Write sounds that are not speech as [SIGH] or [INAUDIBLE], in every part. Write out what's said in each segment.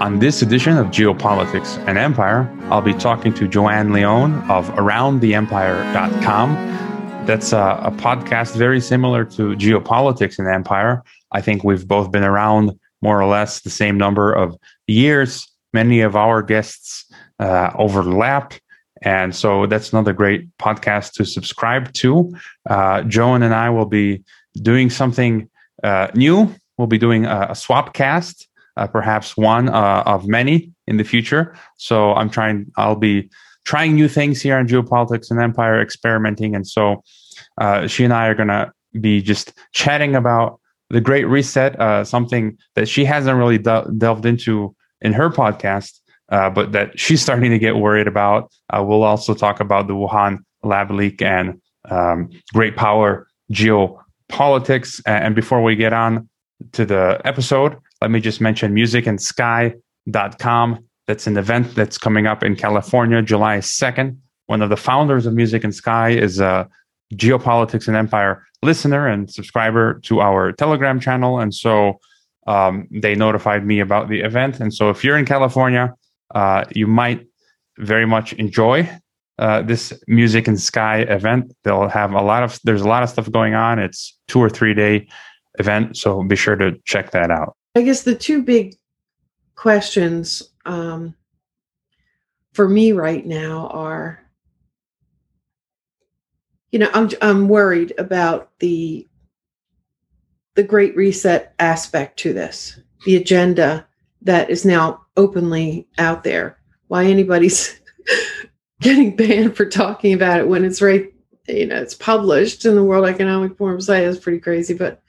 On this edition of Geopolitics and Empire, I'll be talking to Joanne Leon of AroundTheEmpire.com. That's a, a podcast very similar to Geopolitics and Empire. I think we've both been around more or less the same number of years. Many of our guests uh, overlap. And so that's another great podcast to subscribe to. Uh, Joan and I will be doing something uh, new. We'll be doing a, a swap cast uh, perhaps one uh, of many in the future. So I'm trying, I'll be trying new things here on geopolitics and empire, experimenting. And so uh, she and I are going to be just chatting about the Great Reset, uh, something that she hasn't really de- delved into in her podcast, uh, but that she's starting to get worried about. Uh, we'll also talk about the Wuhan lab leak and um, great power geopolitics. And before we get on to the episode, let me just mention musicandsky.com. That's an event that's coming up in California, July 2nd. One of the founders of Music and Sky is a Geopolitics and Empire listener and subscriber to our Telegram channel. And so um, they notified me about the event. And so if you're in California, uh, you might very much enjoy uh, this Music and Sky event. They'll have a lot of, there's a lot of stuff going on. It's two or three day event. So be sure to check that out. I guess the two big questions um, for me right now are, you know, I'm I'm worried about the the Great Reset aspect to this, the agenda that is now openly out there. Why anybody's [LAUGHS] getting banned for talking about it when it's right, you know, it's published in the World Economic Forum site is pretty crazy, but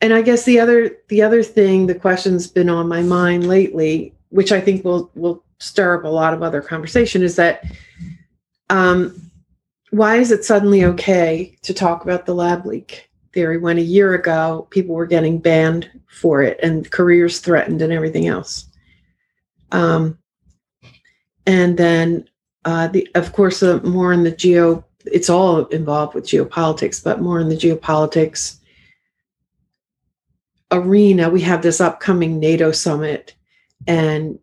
and I guess the other the other thing, the question's been on my mind lately, which I think will will stir up a lot of other conversation, is that um, why is it suddenly okay to talk about the lab leak theory when a year ago people were getting banned for it and careers threatened and everything else? Um, and then uh, the of course uh, more in the geo it's all involved with geopolitics, but more in the geopolitics arena, we have this upcoming NATO summit, and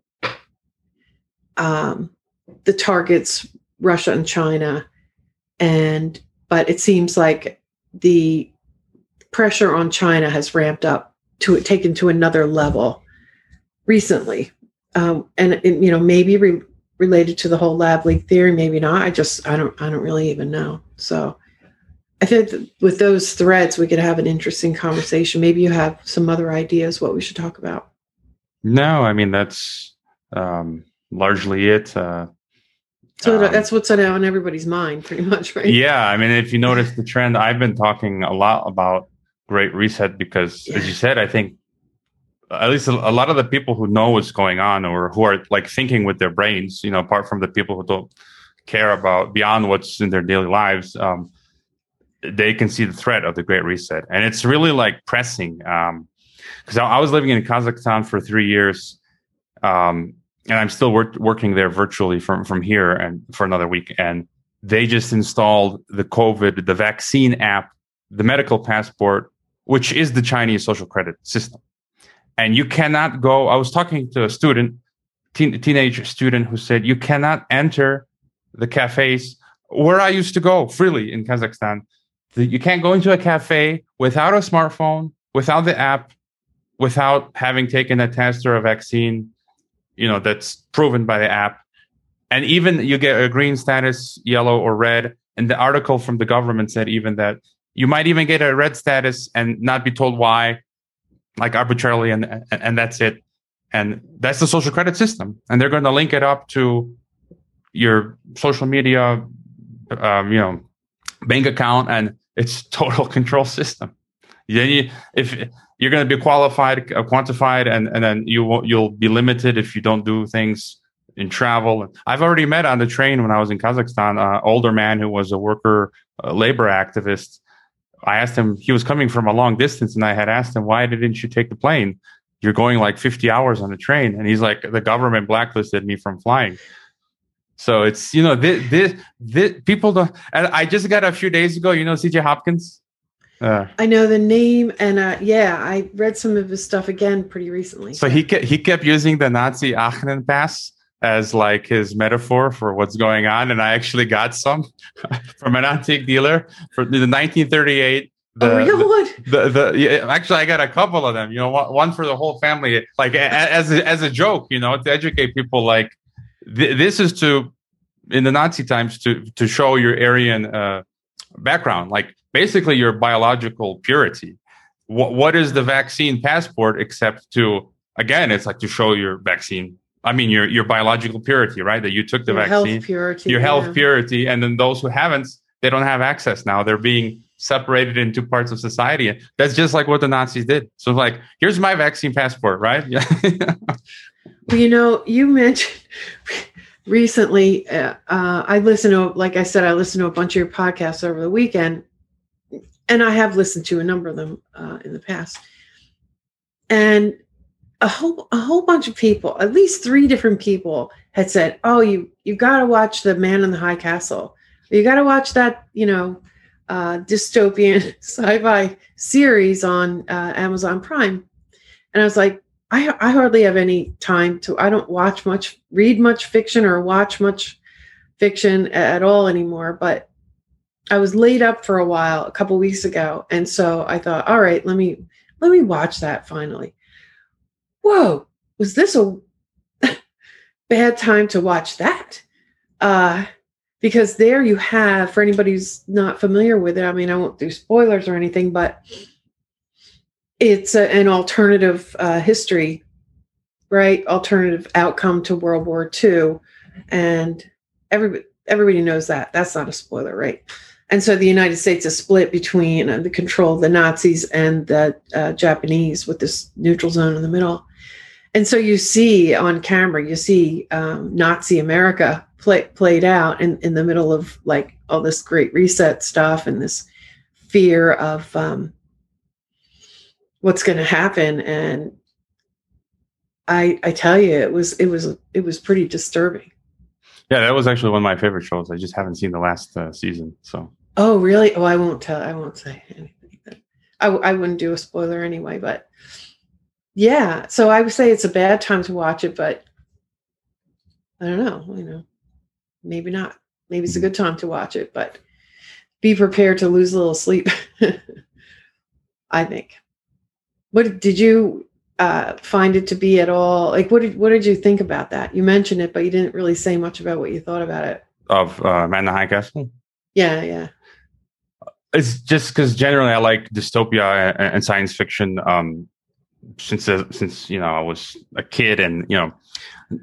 um, the targets Russia and China, and but it seems like the pressure on China has ramped up to it taken to another level recently, um, and, and, you know maybe re- related to the whole lab leak theory, maybe not. I just I don't I don't really even know. So I think with those threads, we could have an interesting conversation. Maybe you have some other ideas what we should talk about. No, I mean that's um, largely it. Uh, so um, that's what's on everybody's mind, pretty much, right? Yeah, I mean, if you notice the trend, I've been talking a lot about Great Reset because, yeah. as you said, I think at least a, a, lot of the people who know what's going on or who are like thinking with their brains, you know, apart from the people who don't care about beyond what's in their daily lives. Um, they can see the threat of the Great Reset, and it's really like pressing. Because um, I, I, was living in Kazakhstan for three years, um, and I'm still work, working there virtually from from here and for another week. And they just installed the COVID, the vaccine app, the medical passport, which is the Chinese social credit system. And you cannot go. I was talking to a student, teen, teenage student, who said you cannot enter the cafes where I used to go freely in Kazakhstan you can't go into a cafe without a smartphone, without the app, without having taken a test or a vaccine, you know, that's proven by the app. And even you get a green status, yellow or red. And the article from the government said even that you might even get a red status and not be told why, like arbitrarily, and and, that's it. And that's the social credit system. And they're going to link it up to your social media, um, you know, bank account, and it's [LAUGHS] total control system. Then you, if you're going to be qualified, uh, quantified, and, and then you you'll be limited if you don't do things in travel. I've already met on the train when I was in Kazakhstan, an older man who was a worker uh, labor activist. I asked him, he was coming from a long distance, and I had asked him, why didn't you take the plane? You're going like 50 hours on the train. And he's like, the government blacklisted me from flying. So it's you know this, this, this people don't. And I just got a few days ago. You know C.J. Hopkins. Uh, I know the name, and uh, yeah, I read some of his stuff again pretty recently. so he kept, he kept using the Nazi Ahnenpass as like his metaphor for what's going on, and I actually got some [LAUGHS] from an antique dealer for the 1938. The, oh, real one? the the yeah, actually I got a couple of them. You know, one, one for the whole family, like a, as a, as a joke. You know, to educate people. Like th- this is to in the Nazi times to to show your Aryan uh, background, like basically your biological purity. What what is the vaccine passport except to again? It's like to show your vaccine. I mean, your your biological purity, right? That you took the Your vaccine health purity. your health purity and then those who haven't they don't have access now they're being separated into parts of society that's just like what the nazis did so like here's my vaccine passport right [LAUGHS] yeah Well, you know, you mentioned [LAUGHS] recently. Uh, uh, I listened to, like I said, I listened to a bunch of your podcasts over the weekend, and I have listened to a number of them uh, in the past. And a whole a whole bunch of people, at least three different people, had said, "Oh, you you got to watch the Man in the High Castle. You got to watch that, you know, uh, dystopian [LAUGHS] sci-fi series on uh, Amazon Prime." And I was like, I, I hardly have any time to i don't watch much read much fiction or watch much fiction at all anymore but i was laid up for a while a couple weeks ago and so i thought all right let me let me watch that finally. Whoa was this a [LAUGHS] bad time to watch that? Uh because there you have for anybody who's not familiar with it i mean i won't do spoilers or anything but it's a, an alternative uh, history, right? Alternative outcome to World War II, and everybody everybody knows that. That's not a spoiler, right? And so the United States is split between uh, the control of the Nazis and the uh, Japanese, with this neutral zone in the middle. And so you see on camera, you see um, Nazi America play, played out in, in the middle of like all this great reset stuff and this fear of um, what's going to happen and i i tell you it was it was it was pretty disturbing. Yeah that was actually one of my favorite shows. I just haven't seen the last uh, season so. Oh really? Oh i won't tell i won't say anything I, I wouldn't do a spoiler anyway but yeah so i would say it's a bad time to watch it but i don't know you know. Maybe not. Maybe it's a good time to watch it but be prepared to lose a little sleep [LAUGHS] i think what did you uh, find it to be at all? Like, what did what did you think about that? You mentioned it, but you didn't really say much about what you thought about it. of uh, man in the high castle Yeah, yeah, it's just because generally I like dystopia and, and science fiction. Um, since uh, since you know I was a kid, and you know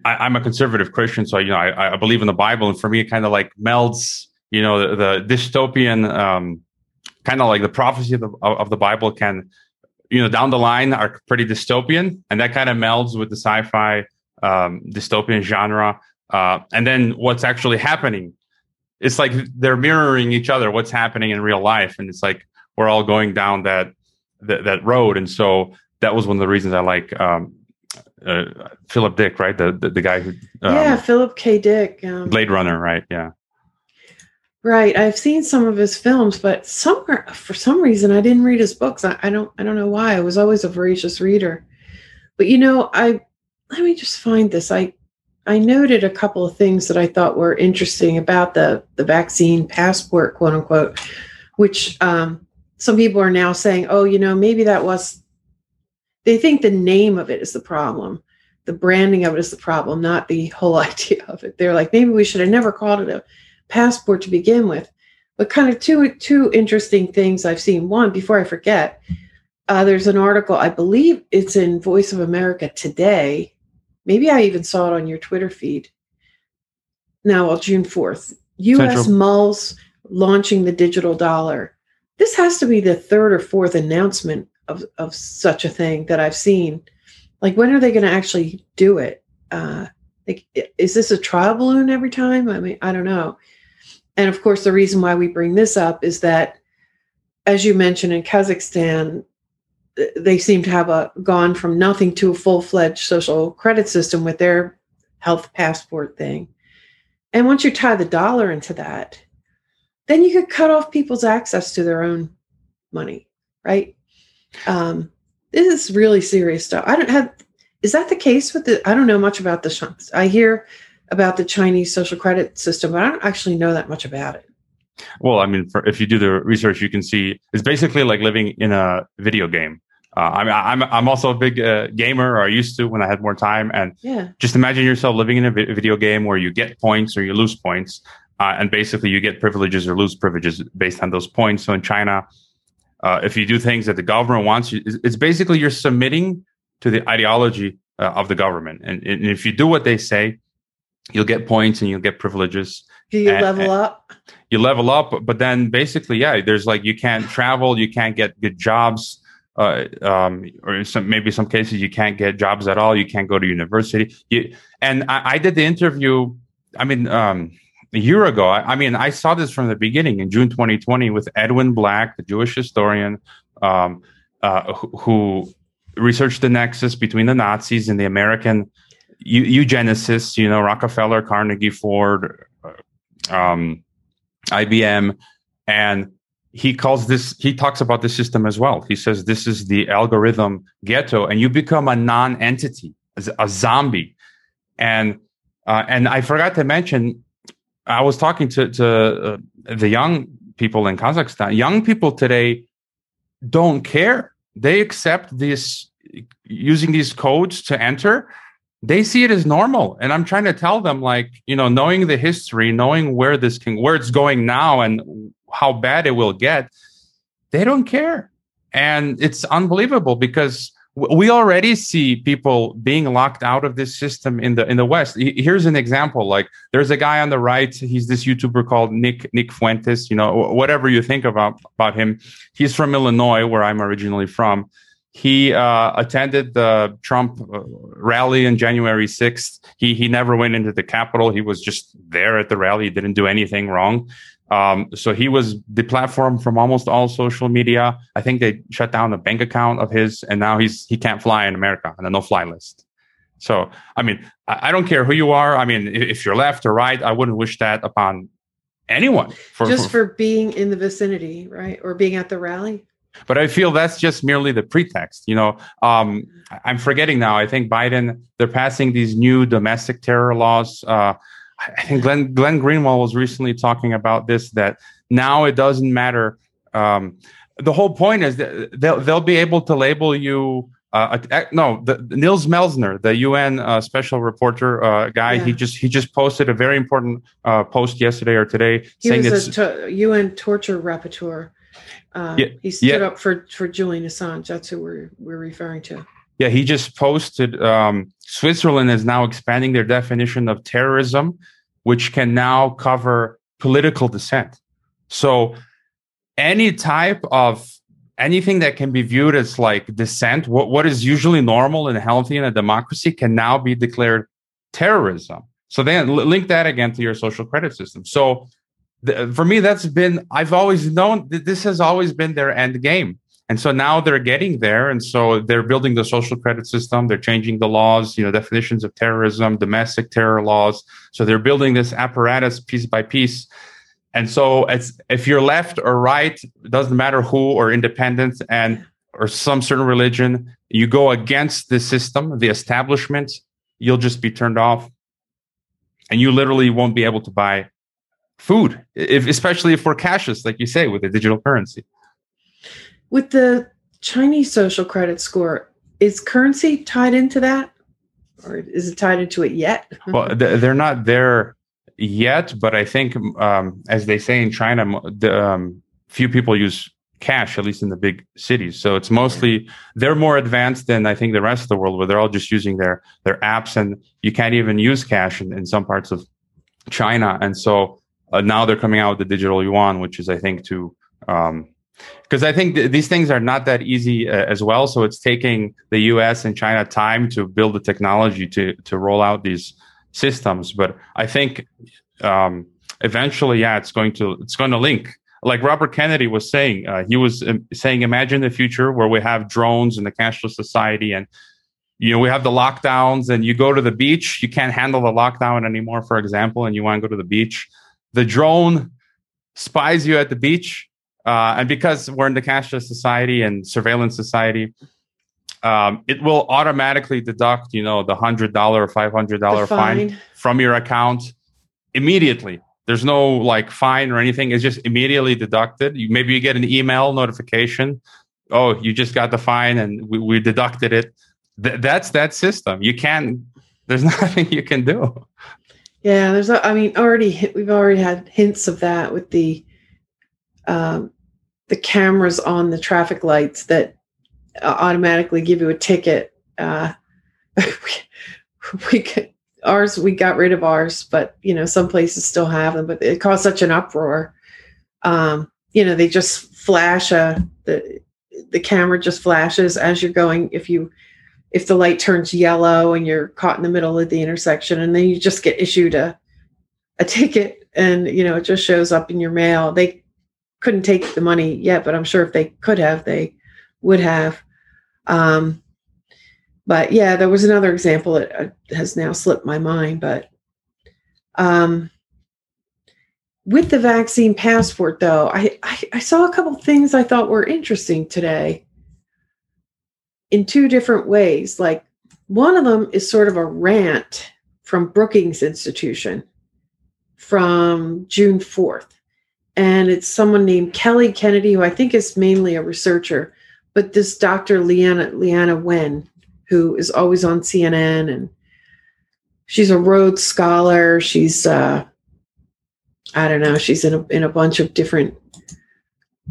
I, I'm a conservative Christian, so you know I, I believe in the Bible, and for me, it kind of like melds, you know, the, the dystopian, um, kind of like the prophecy of the of the Bible can, you know, down the line are pretty dystopian, and that kind of melds with the sci-fi um, dystopian genre, uh, and then what's actually happening it's like they're mirroring each other what's happening in real life and it's like we're all going down that that, that road and so that was one of the reasons i like um uh, philip dick right the the, the guy who um, yeah. Philip K. Dick. Um, blade runner right yeah Right. I've seen some of his films, but somewhere for some reason I didn't read his books. I, I don't I don't know why. I was always a voracious reader. But you know, I let me just find this. I I noted a couple of things that I thought were interesting about the the vaccine passport, quote unquote, which um, some people are now saying, oh, you know, maybe that was. They think the name of it is the problem, the branding of it is the problem, not the whole [LAUGHS] idea of it. They're like, maybe we should have never called it a passport to begin with. But kind of two two interesting things I've seen. One, before I forget, uh, there's an article I believe it's in Voice of America today. Maybe I even saw it on your Twitter feed. Now, well, June fourth, U.S. Central. mulls launching the digital dollar. This has to be the third or fourth announcement of of such a thing that I've seen. Like, when are they going to actually do it? Uh, like, is this a trial balloon every time? I mean, I don't know. And of course, the reason why we bring this up is that, as you mentioned, in Kazakhstan, they seem to have a gone from nothing to a full fledged social credit system with their health passport thing. And once you tie the dollar into that, then you could cut off people's access to their own money. right? Um, this is really serious stuff. I don't have. Is that the case with the? I don't know much about the. I hear about the Chinese social credit system, but I don't actually know that much about it. Well, I mean, for, if you do the research, you can see it's basically like living in a video game. Uh, I mean, I'm I'm also a big uh, gamer, or I used to when I had more time. And yeah. just imagine yourself living in a vi- video game where you get points or you lose points, uh, and basically you get privileges or lose privileges based on those points. So in China, uh, if you do things that the government wants you, it's basically you're submitting to the ideology uh, of the government, and, and if you do what they say, you'll get points and you'll get privileges. Do you and, level up? You level up, but then basically, yeah, there's like you can't travel, you can't get good jobs, uh, um, or in some maybe some cases you can't get jobs at all. You can't go to university. You, and I, I did the interview. I mean, um, a year ago. I, I, mean, I saw this from the beginning in June 2020 with Edwin Black, the Jewish historian, um, uh, who, who researched the nexus between the Nazis and the American eugenicists, you know, Rockefeller, Carnegie, Ford, um, IBM, and he calls this, he talks about the system as well. He says this is the algorithm ghetto, and you become a non entity, a zombie. And, uh, and I forgot to mention, I was talking to, to uh, the young people in Kazakhstan. Young people today don't care. They accept this using these codes to enter they see it as normal. And i'm trying to tell them like you know knowing the history knowing where this can where it's going now and how bad it will get they don't care. And it's unbelievable because we already see people being locked out of this system in the in the west. Here's an example like there's a guy on the right. He's this youtuber called nick nick fuentes you know whatever you think about about him. He's from illinois where i'm originally from he uh, attended the Trump uh, rally on January 6th. He he never went into the Capitol. He was just there at the rally. He didn't do anything wrong. Um, so he was deplatformed from almost all social media. I think they shut down a bank account of his, and now he's he can't fly in America on a no-fly list. So I mean, I, I don't care who you are. I mean, if you're left or right, I wouldn't wish that upon anyone. For, just for, for being in the vicinity, right, or being at the rally. But I feel that's just merely the pretext. You know, um, I'm forgetting now. I think Biden they're passing these new domestic terror laws. Uh, I think Glenn Glenn Greenwald was recently talking about this. That now it doesn't matter. Um, the whole point is that they'll they'll be able to label you. Uh, no, the, Nils Melzer, the UN uh, special reporter uh, guy, yeah. he just he just posted a very important uh, post yesterday or today he saying was it's a t- UN torture rapporteur. Uh, yeah, he stood yeah. up for for Julian Assange. That's who we're we're referring to. Yeah, he just posted. Um, Switzerland is now expanding their definition of terrorism, which can now cover political dissent. So, any type of anything that can be viewed as like dissent, what, what is usually normal and healthy in a democracy, can now be declared terrorism. So then link that again to your social credit system. So for me, that's been, I've always known that this has always been their end game. And so now they're getting there. And so they're building the social credit system. They're changing the laws, you know, definitions of terrorism, domestic terror laws. So they're building this apparatus piece by piece. And so it's, if you're left or right, doesn't matter who or independent and or some certain religion, you go against the system, the establishment, you'll just be turned off. And you literally won't be able to buy food, if, especially if we're cashless, like you say, with a digital currency. With the Chinese social credit score, is currency tied into that? Or is it tied into it yet? [LAUGHS] well, they're not there yet, but I think, um, as they say in China, the, um, few people use cash, at least in the big cities. So it's mostly they're more advanced than I think the rest of the world, where they're all just using their their apps, and you can't even use cash in, in some parts of China. And so uh, now they're coming out with the digital yuan, which is, I think, to um, because I think th- these things are not that easy uh, as well. So it's taking the U.S. and China time to build the technology to to roll out these systems. But I think um, eventually, yeah, it's going to it's going to link. Like Robert Kennedy was saying, uh, he was um, saying, imagine the future where we have drones in the cashless society and you know, we have the lockdowns and you go to the beach, you can't handle the lockdown anymore, for example, and you want to go to the beach the drone spies you at the beach uh, and because we're in the cashless society and surveillance society, um, it will automatically deduct, you know, the hundred dollar or five hundred dollar fine. fine from your account immediately. There's no like fine or anything. It's just immediately deducted. You, maybe you get an email notification. Oh, you just got the fine and we, we deducted it. Th- that's that system. You can't. There's [LAUGHS] nothing you can do. Yeah, there's. I mean, already we've already had hints of that with the um, the cameras on the traffic lights that uh, automatically give you a ticket. Uh, we, [LAUGHS] we could, ours we got rid of ours, but you know some places still have them. But it caused such an uproar. Um, you know, they just flash a the the camera just flashes as you're going. If you if the light turns yellow and you're caught in the middle of the intersection and then you just get issued a a ticket and you know it just shows up in your mail. They couldn't take the money yet but i'm sure if they could have they would have. Um but yeah there was another example that uh, has now slipped my mind but um with the vaccine passport though I, I, I saw a couple things i thought were interesting today in two different ways. Like one of them is sort of a rant from Brookings Institution from June 4th. And it's someone named Kelly Kennedy, who I think is mainly a researcher, but this Dr. Leanna, Leana Wen, who is always on CNN and she's a Rhodes Scholar. She's, uh, I don't know, she's in a, in a bunch of different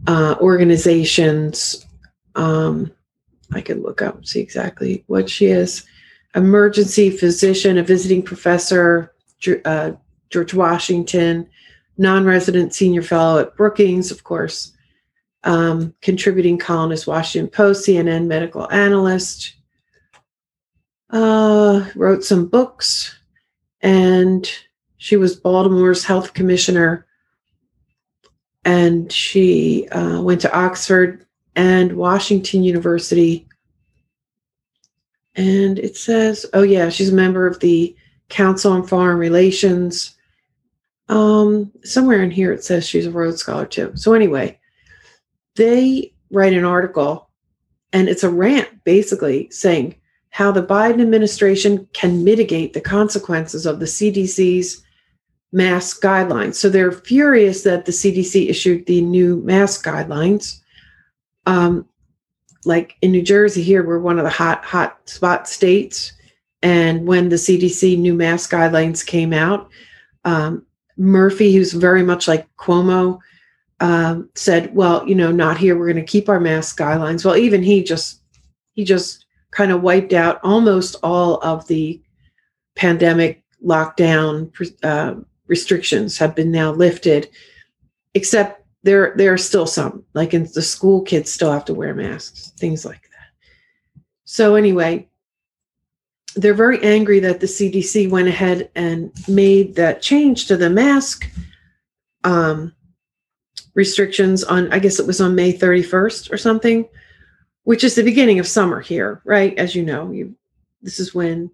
uh, organizations. Um, I could look up see exactly what she is. Emergency physician, a visiting professor, uh, George Washington, non resident senior fellow at Brookings, of course, um, contributing columnist, Washington Post, CNN medical analyst. Uh, wrote some books, and she was Baltimore's health commissioner. And she uh, went to Oxford and Washington University. And it says, oh, yeah, she's a member of the Council on Foreign Relations. Um, somewhere in here it says she's a Rhodes Scholar too. So, anyway, they write an article and it's a rant basically saying how the Biden administration can mitigate the consequences of the CDC's mask guidelines. So they're furious that the CDC issued the new mask guidelines um, like in New Jersey here, we're one of the hot, hot spot states. And when the CDC new mask guidelines came out, um, Murphy, who's very much like Cuomo, um, said, "Well, you know, not here. We're going to keep our mask guidelines." Well, even he just he just kind of wiped out almost all of the pandemic lockdown uh, restrictions have been now lifted, except there there are still some like in the school kids still have to wear masks things like that. So anyway they're very angry that the cdc went ahead and made that change to the mask um, restrictions on i guess it was on may 31st or something which is the beginning of summer here right? As you know you this is when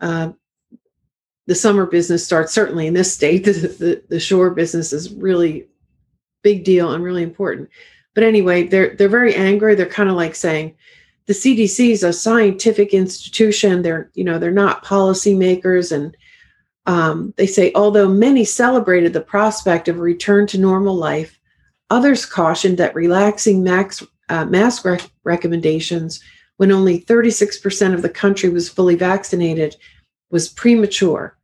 uh, the summer business starts certainly in this state [LAUGHS] the, the, the shore business is really big deal and really important. But anyway, they're they're very angry. They're kind of like saying the CDC is a scientific institution. They're you know they're not policymakers, and um, they say although many celebrated the prospect of a return to normal life, others cautioned that relaxing max, uh, mask rec- recommendations when only 36% of the country was fully vaccinated was premature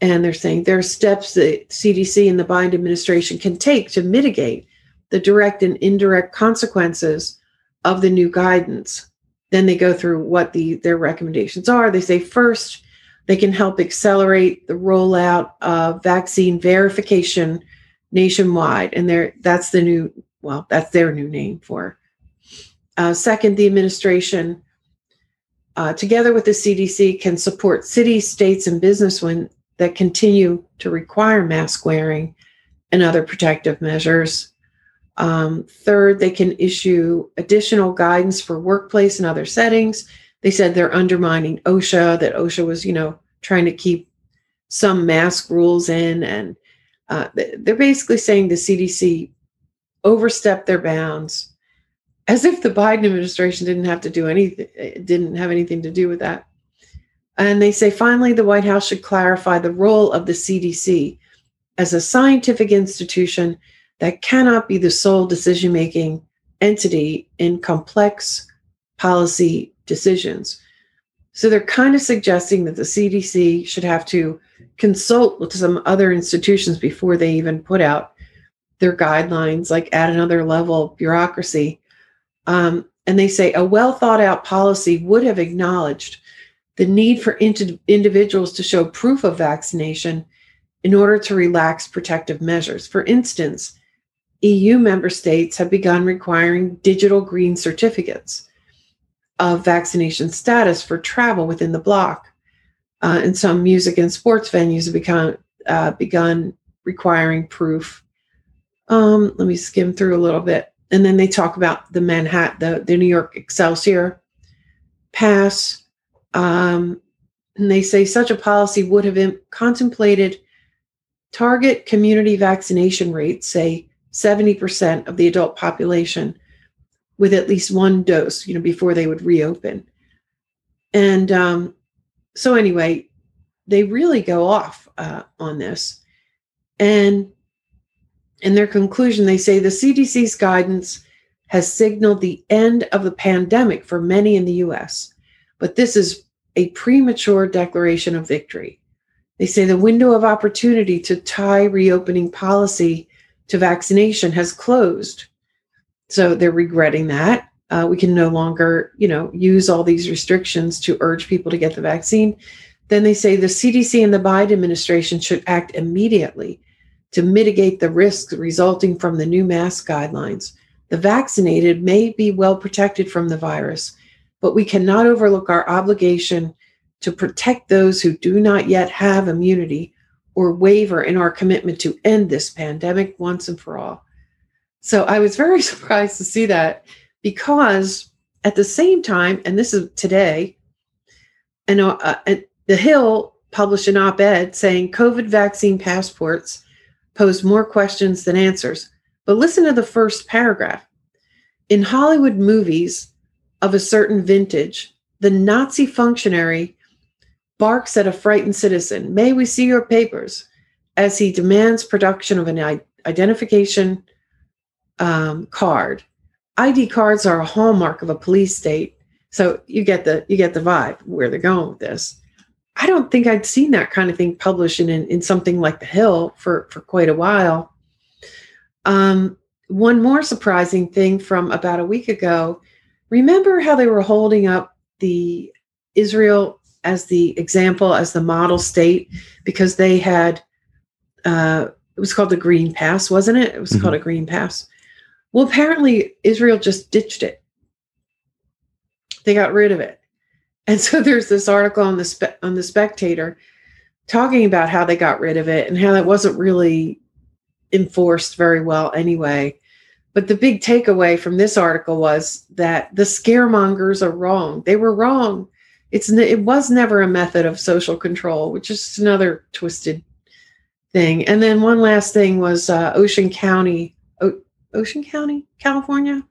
and they're saying there are steps that CDC and the Biden administration can take to mitigate the direct and indirect consequences of the new guidance. Then they go through what the their recommendations are. They say first, they can help accelerate the rollout of vaccine verification nationwide, and there that's the new well, that's their new name for. Uh, second, the administration, uh, together with the CDC, can support cities, states, and business when that continue to require mask wearing and other protective measures. Um, third, they can issue additional guidance for workplace and other settings. They said they're undermining OSHA, that OSHA was, you know, trying to keep some mask rules in. And uh, they're basically saying the CDC overstepped their bounds, as if the Biden administration didn't have to do anything, didn't have anything to do with that. And they say finally, the White House should clarify the role of the CDC as a scientific institution that cannot be the sole decision making entity in complex policy decisions. So they're kind of suggesting that the CDC should have to consult with some other institutions before they even put out their guidelines, like at another level of bureaucracy. Um, and they say a well thought out policy would have acknowledged the need for ind- individuals to show proof of vaccination in order to relax protective measures. For instance, EU member states have begun requiring digital green certificates of vaccination status for travel within the bloc. Uh, and some music and sports venues have become, uh, begun requiring proof. Um, let me skim through a little bit. And then they talk about the Manhattan, the, the New York Excelsior pass. Um, and they say such a policy would have Im- contemplated target community vaccination rates, say 70% of the adult population with at least one dose, you know, before they would reopen. And um, so, anyway, they really go off uh, on this. And in their conclusion, they say the CDC's guidance has signaled the end of the pandemic for many in the US, but this is a premature declaration of victory. They say the window of opportunity to tie reopening policy to vaccination has closed. So they're regretting that. Uh, we can no longer, you know, use all these restrictions to urge people to get the vaccine. Then they say the CDC and the Biden administration should act immediately to mitigate the risks resulting from the new mask guidelines. The vaccinated may be well protected from the virus, but we cannot overlook our obligation to protect those who do not yet have immunity or waver in our commitment to end this pandemic once and for all. So I was very [LAUGHS] surprised to see that because at the same time, and this is today, and uh, uh, the Hill published an op ed saying COVID vaccine passports pose more questions than answers. But listen to the first paragraph. In Hollywood movies of a certain vintage, the Nazi functionary barks at a frightened citizen, May we see your papers? as he demands production of an identification um, card. ID cards are a hallmark of a police state. So you get the you get the vibe where they're going with this. I don't think I'd seen that kind of thing published in, in something like The Hill for, for quite a while. Um, one more surprising thing from about a week ago remember how they were holding up the Israel as the example, as the model state, because they had, uh, it was called the Green Pass, wasn't it? It was mm-hmm. called a Green Pass. Well, apparently Israel just ditched it. They got rid of it. And [LAUGHS] so there's this article on the spe- on the Spectator talking about how they got rid of it and how that wasn't really enforced very well anyway. But the big takeaway from this article was that the scaremongers are wrong. They were wrong it's it was never a method of social control, which is another twisted thing. And then one last thing was uh, Ocean County, o- Ocean County, California,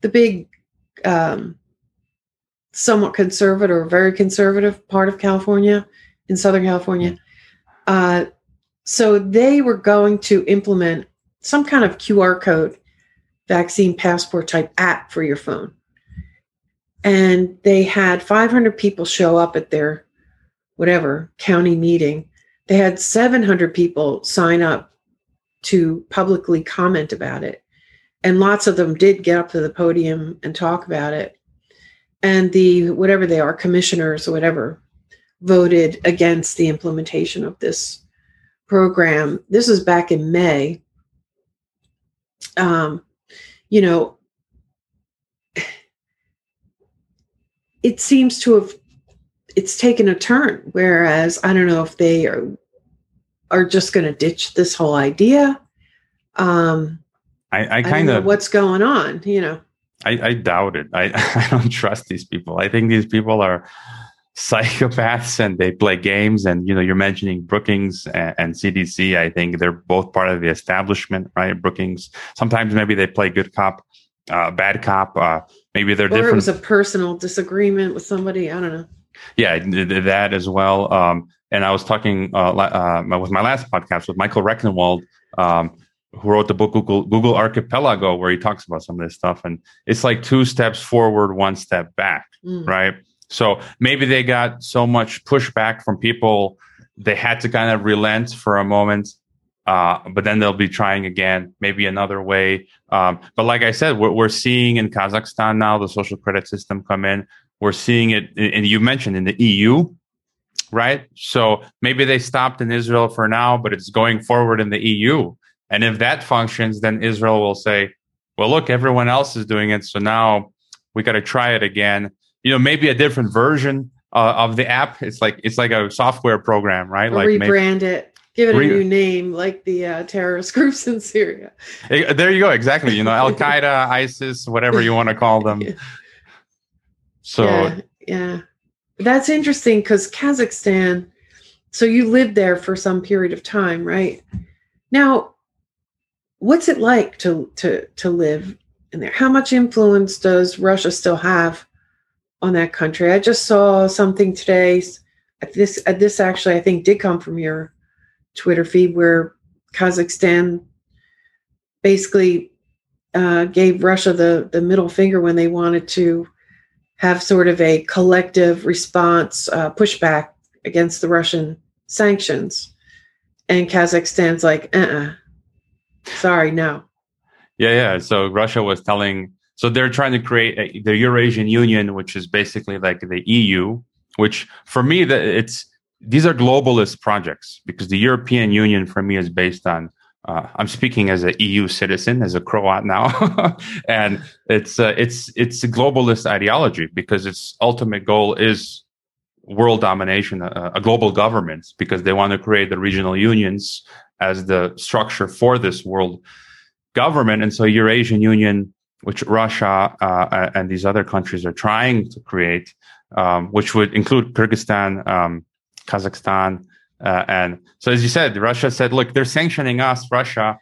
the big, um, somewhat conservative or very conservative part of California in Southern California. Uh, so they were going to implement some kind of QR code vaccine passport type app for your phone. And they had 500 people show up at their whatever county meeting. They had 700 people sign up to publicly comment about it. And lots of them did get up to the podium and talk about it. And the whatever they are commissioners or whatever voted against the implementation of this program. This was back in may. Um, you know it seems to have it's taken a turn whereas i don't know if they are are just going to ditch this whole idea. Um i i kind of what's going on you know. I i doubt it. I [LAUGHS] i don't trust these people. I think these people are psychopaths and they play games. And you know, you're mentioning Brookings and, and, CDC. I think they're both part of the establishment, right? Brookings. Sometimes maybe they play good cop, uh, bad cop. Uh, maybe they're or different. it was a personal disagreement with somebody. I don't know. Yeah, that as well. Um, and I was talking uh, uh, with my last podcast with Michael Rectenwald. Um, who wrote the book Google, Google Archipelago, where he talks about some of this stuff. And it's like two steps forward, one step back, mm. right? So maybe they got so much pushback from people, they had to kind of relent for a moment. Uh, but then they'll be trying again, maybe another way. Um, but like I said, we're, we're seeing in Kazakhstan now the social credit system come in. We're seeing it, and you mentioned in the EU, right? So maybe they stopped in Israel for now, but it's going forward in the EU. And if that functions, then Israel will say, well, look, everyone else is doing it. So now we got to try it again. You know, maybe a different version uh, of the app. It's like, it's like a software program, right? Or like rebrand maybe, it, give it a new name, like the uh, terrorist [LAUGHS] groups in Syria. There you go. Exactly. You know, Al Qaeda, ISIS, whatever you want to call them. yeah. [LAUGHS] So, yeah, yeah. That's interesting because Kazakhstan, so you lived there for some period of time, right? Now, what's it like to to to live in there? How much influence does Russia still have on that country? I just saw something today. This this actually I think did come from your Twitter feed where Kazakhstan basically uh, gave Russia the the middle finger when they wanted to have sort of a collective response uh, pushback against the Russian sanctions, and Kazakhstan's like, uh, uh Sorry, no. Yeah, yeah. So Russia was telling, so they're trying to create a, the Eurasian Union, which is basically like the EU. Which for me, that it's these are globalist projects because the European Union for me is based on. Uh, I'm speaking as an EU citizen, as a Croat now, [LAUGHS] and it's uh, it's it's a globalist ideology because its ultimate goal is world domination, a, a global government, because they want to create the regional unions as the structure for this world government. And so Eurasian Union, which Russia uh, and these other countries are trying to create, um, which would include Kyrgyzstan, um, Kazakhstan, uh, and so as you said, Russia said, "Look, they're sanctioning us, Russia.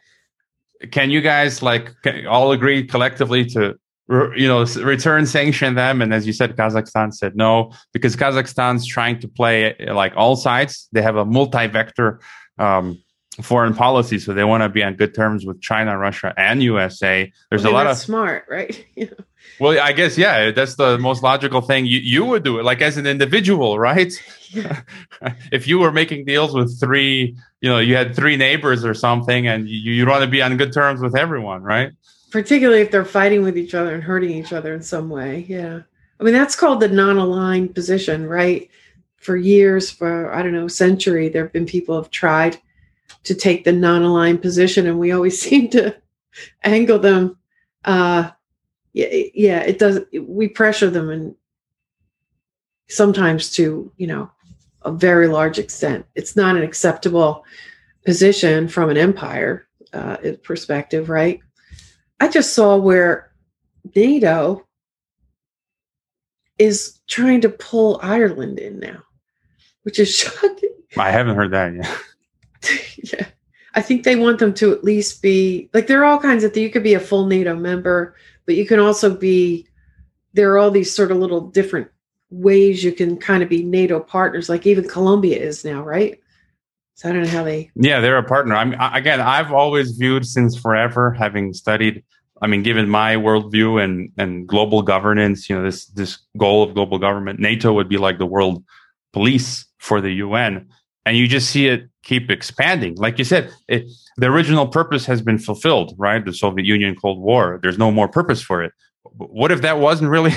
Can you guys like all agree collectively to you know return sanction them and as you said kazakhstan said no because kazakhstan's trying to play like all sides they have a multi-vector um, foreign policy, so they want to be on good terms with China, Russia, and USA. There's well, a lot of smart, right? [LAUGHS] Well, I guess yeah, that's the most logical thing. You you would do it like as an individual, right? Yeah. [LAUGHS] if you were making deals with three, you know, you had three neighbors or something, and you you want to be on good terms with everyone, right? Particularly if they're fighting with each other and hurting each other in some way. Yeah, I mean that's called the non-aligned position, right? For years, for I don't know, century, there have been people have tried to take the non-aligned position and we always [LAUGHS] seem to angle them uh yeah, yeah it does we pressure them and sometimes to you know a very large extent. It's not an acceptable position from an empire uh, perspective right? I just saw where nato is trying to pull ireland in now which is [LAUGHS] shocking. I haven't heard that yet [LAUGHS] yeah. I think they want them to at least be like there are all kinds of things. You could be a full NATO member, but you can also be there are all these sort of little different ways you can kind of be NATO partners, like even Colombia is now, right? So I don't know how they. Yeah, they're a partner. I mean, again, I've always viewed since forever, having studied. I mean, given my worldview and and global governance, you know, this this goal of global government, NATO would be like the world police for the UN and you just see it keep expanding. Like you said, it, the original purpose has been fulfilled, right? The Soviet Union Cold War. There's no more purpose for it. What if that wasn't really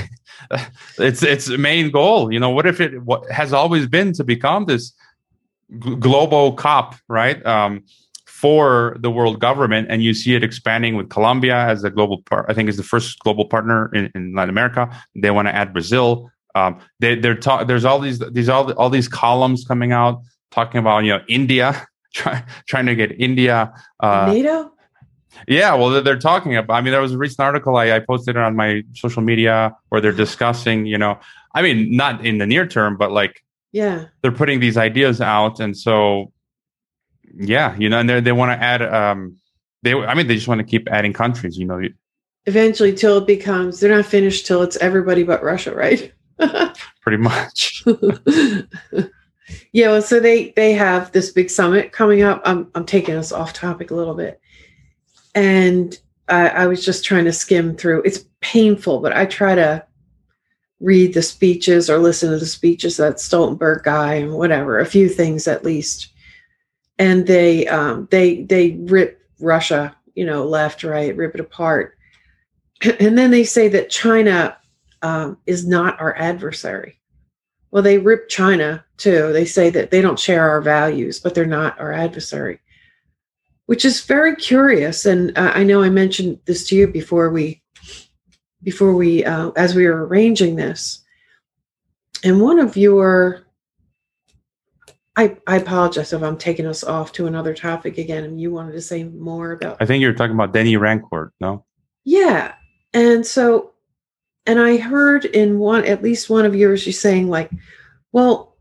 [LAUGHS] its its main goal? You know, what if it what has always been to become this g- global cop, right? Um, for the world government, and you see it expanding with Colombia as a global part. I think is the first global partner in, in Latin America. They want to add Brazil. Um, they, are ta- there's all these these all all these columns coming out talking about you know India [LAUGHS] try, trying to get India uh, NATO. Yeah, well, they're, they're talking about. I mean, there was a recent article I, I posted on my social media where they're discussing. You know, I mean, not in the near term, but like, Yeah. they're putting these ideas out, and so, yeah, you know, and they they want to add. um They, I mean, they just want to keep adding countries. You know, Eventually, till it becomes, they're not finished till it's everybody but Russia, right? [LAUGHS] pretty much. [LAUGHS] yeah. Well, so they they have this big summit coming up. I'm I'm taking us off topic a little bit, and I, I was just trying to skim through. It's painful, but I try to read the speeches or listen to the speeches that Stoltenberg guy and whatever, a few things at least. And they um, they they rip Russia, you know, left, right, rip it apart, [CLEARS THROAT] and then they say that China um, is not our adversary. Well, they rip China too. They say that they don't share our values, but they're not our adversary, which is very curious. And uh, I know I mentioned this to you before we, before we, uh, as we were arranging this. And one of your, I, I apologize if I'm taking us off to another topic again, and you wanted to say more about. I think you're talking about Denis Rancourt, no? Yeah. And so, and I heard in one, at least one of yours, you saying, like, well,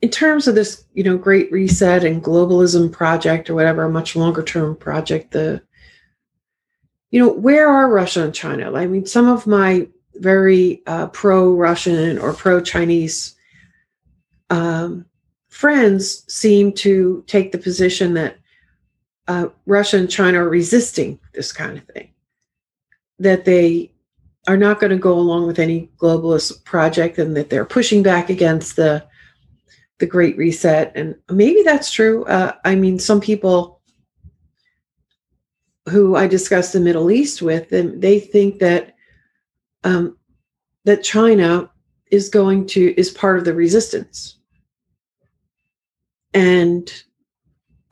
in terms of this, you know, great reset and globalism project or whatever, a much longer term project, the, you know, where are Russia and China? I mean, some of my very uh, pro Russian or pro Chinese um, friends seem to take the position that uh, Russia and China are resisting this kind of thing, that they are not going to go along with any globalist project, and that they're pushing back against the the Great Reset. And maybe that's true. Uh, I mean, some people who I discussed the Middle East with, they think that um, that China is going to is part of the resistance, and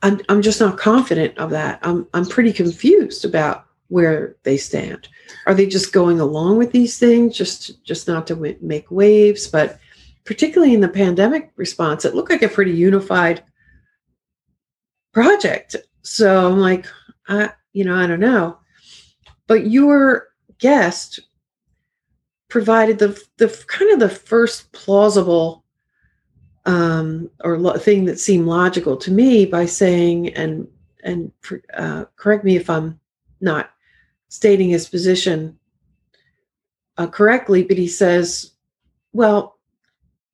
I'm I'm just not confident of that. I'm I'm pretty confused about where they stand. Are they just going along with these things just just not to w- make waves? But particularly in the pandemic response, it looked like a pretty unified project. So I'm like, I you know I don't know. But your guest provided the the kind of the first plausible um, or lo- thing that seemed logical to me by saying and and uh, correct me if I'm not stating his position uh, correctly, but he says, well,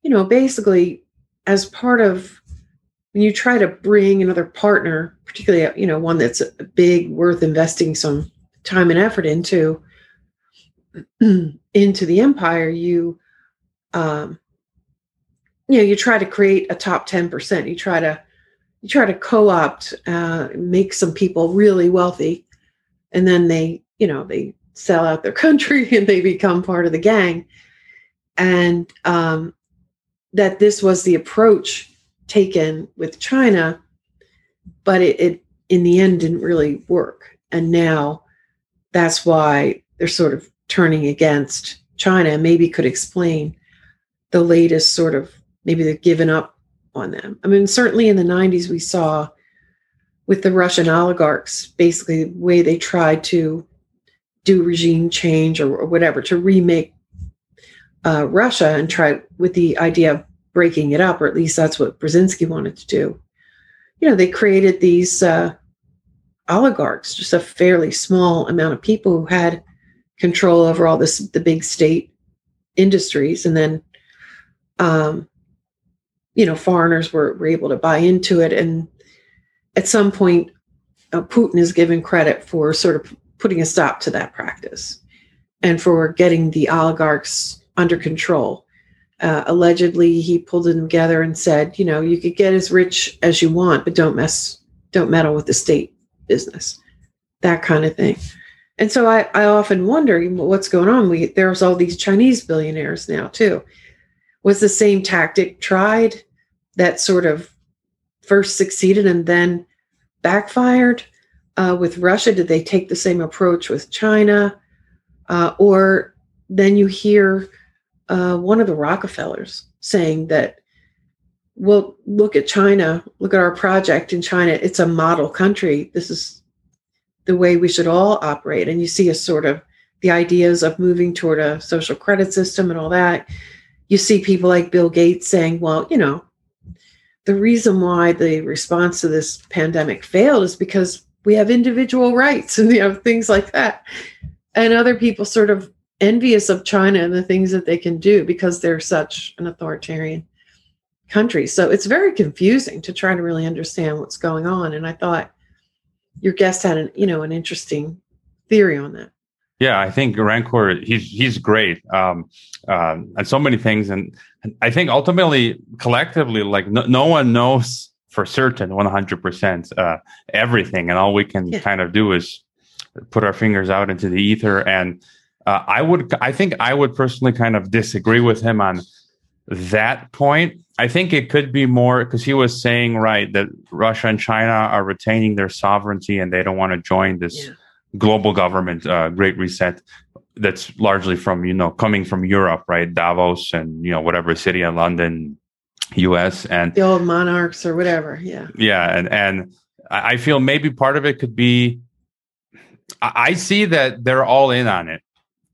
you know, basically, as part of when you try to bring another partner, particularly you know one that's big, worth investing some time and effort into [CLEARS THROAT] into the empire, you um, you know you try to create a top 10% you try to you try to co-opt uh, make some people really wealthy and then they you know they sell out their [LAUGHS] country and they become part of the gang and um, that this was the approach taken with china but it, it in the end didn't really work and now that's why they're sort of turning against china maybe could explain the latest sort of maybe they've given up on them. I mean, certainly in the 90s, we saw with the Russian oligarchs, basically the way they tried to do regime change or, or whatever to remake uh, Russia and try with the idea of breaking it up, or at least that's what Brzezinski wanted to do. You know, they created these uh, oligarchs, just a fairly small amount of people who had control over all this, the big state industries, and then um, you know, foreigners were, were able to buy into it. And at some point, uh, Putin is given credit for sort of putting a stop to that practice and for getting the oligarchs under control. Uh, allegedly, he pulled them together and said, you know, you could get as rich as you want, but don't mess, don't meddle with the state business, that kind of thing. And so I, I often wonder what's going on. We there's all these Chinese billionaires now too. Was the same tactic tried that sort of first succeeded and then backfired uh, with Russia? Did they take the same approach with China? Uh, or then you hear uh, one of the Rockefellers saying that, well, look at China, look at our project in China. It's a model country. This is the way we should all operate. And you see a sort of the ideas of moving toward a social credit system and all that. You see people like Bill Gates saying, well, you know, the reason why the response to this pandemic failed is because we have individual rights and you know things like that. And other people sort of envious of China and the things that they can do because they're such an authoritarian country. So it's very confusing to try to really understand what's going on. And I thought your guest had an you know an interesting theory on that. Yeah, I think Rancourt he's he's great, um, um, and so many things, and I think ultimately collectively, like no, no one knows for certain, one hundred percent uh, everything, and all we can yeah. kind of do is put our fingers out into the ether. And uh, I would, I think, I would personally kind of disagree with him on that point. I think it could be more because he was saying right that Russia and China are retaining their sovereignty and they don't want to join this. Yeah global government uh, great reset that's largely from you know coming from Europe, right? Davos and you know whatever city in London, U.S. and the old monarchs or whatever. Yeah, yeah, and and I feel maybe part of it could be. I see that they're all in on it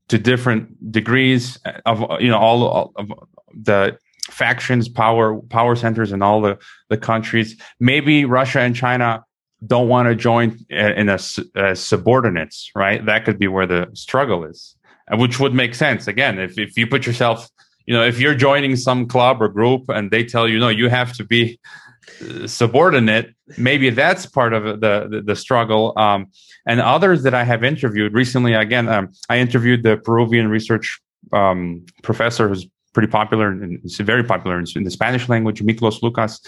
to different degrees of you know all of the factions, power power centers in all the the countries. Maybe Russia and China don't want to join in as, as subordinates, right? That could be where the struggle is, which would make sense. Again, if, if you put yourself, you know, if you're joining some club or group and they tell you, no, you have to be uh, subordinate, maybe that's part of the, the, the struggle. Um, and others that I have interviewed recently, again, um, I interviewed the Peruvian research um, professor who's pretty popular and very popular in, the Spanish language, Miklos Lukacs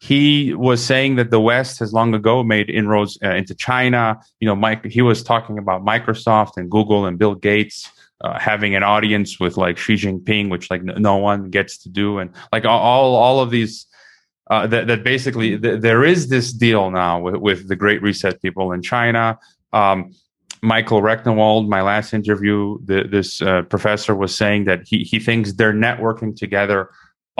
he was saying that the West has long ago made inroads uh, into China. You know, Mike, he was talking about Microsoft and Google and Bill Gates uh, having an audience with like Xi Jinping, which like no one gets to do, and like all all of these. Uh, that, that basically th- there is this deal now with, with the Great Reset people in China. Um, Michael Rectenwald, my last interview, the, this uh, professor was saying that he he thinks they're networking together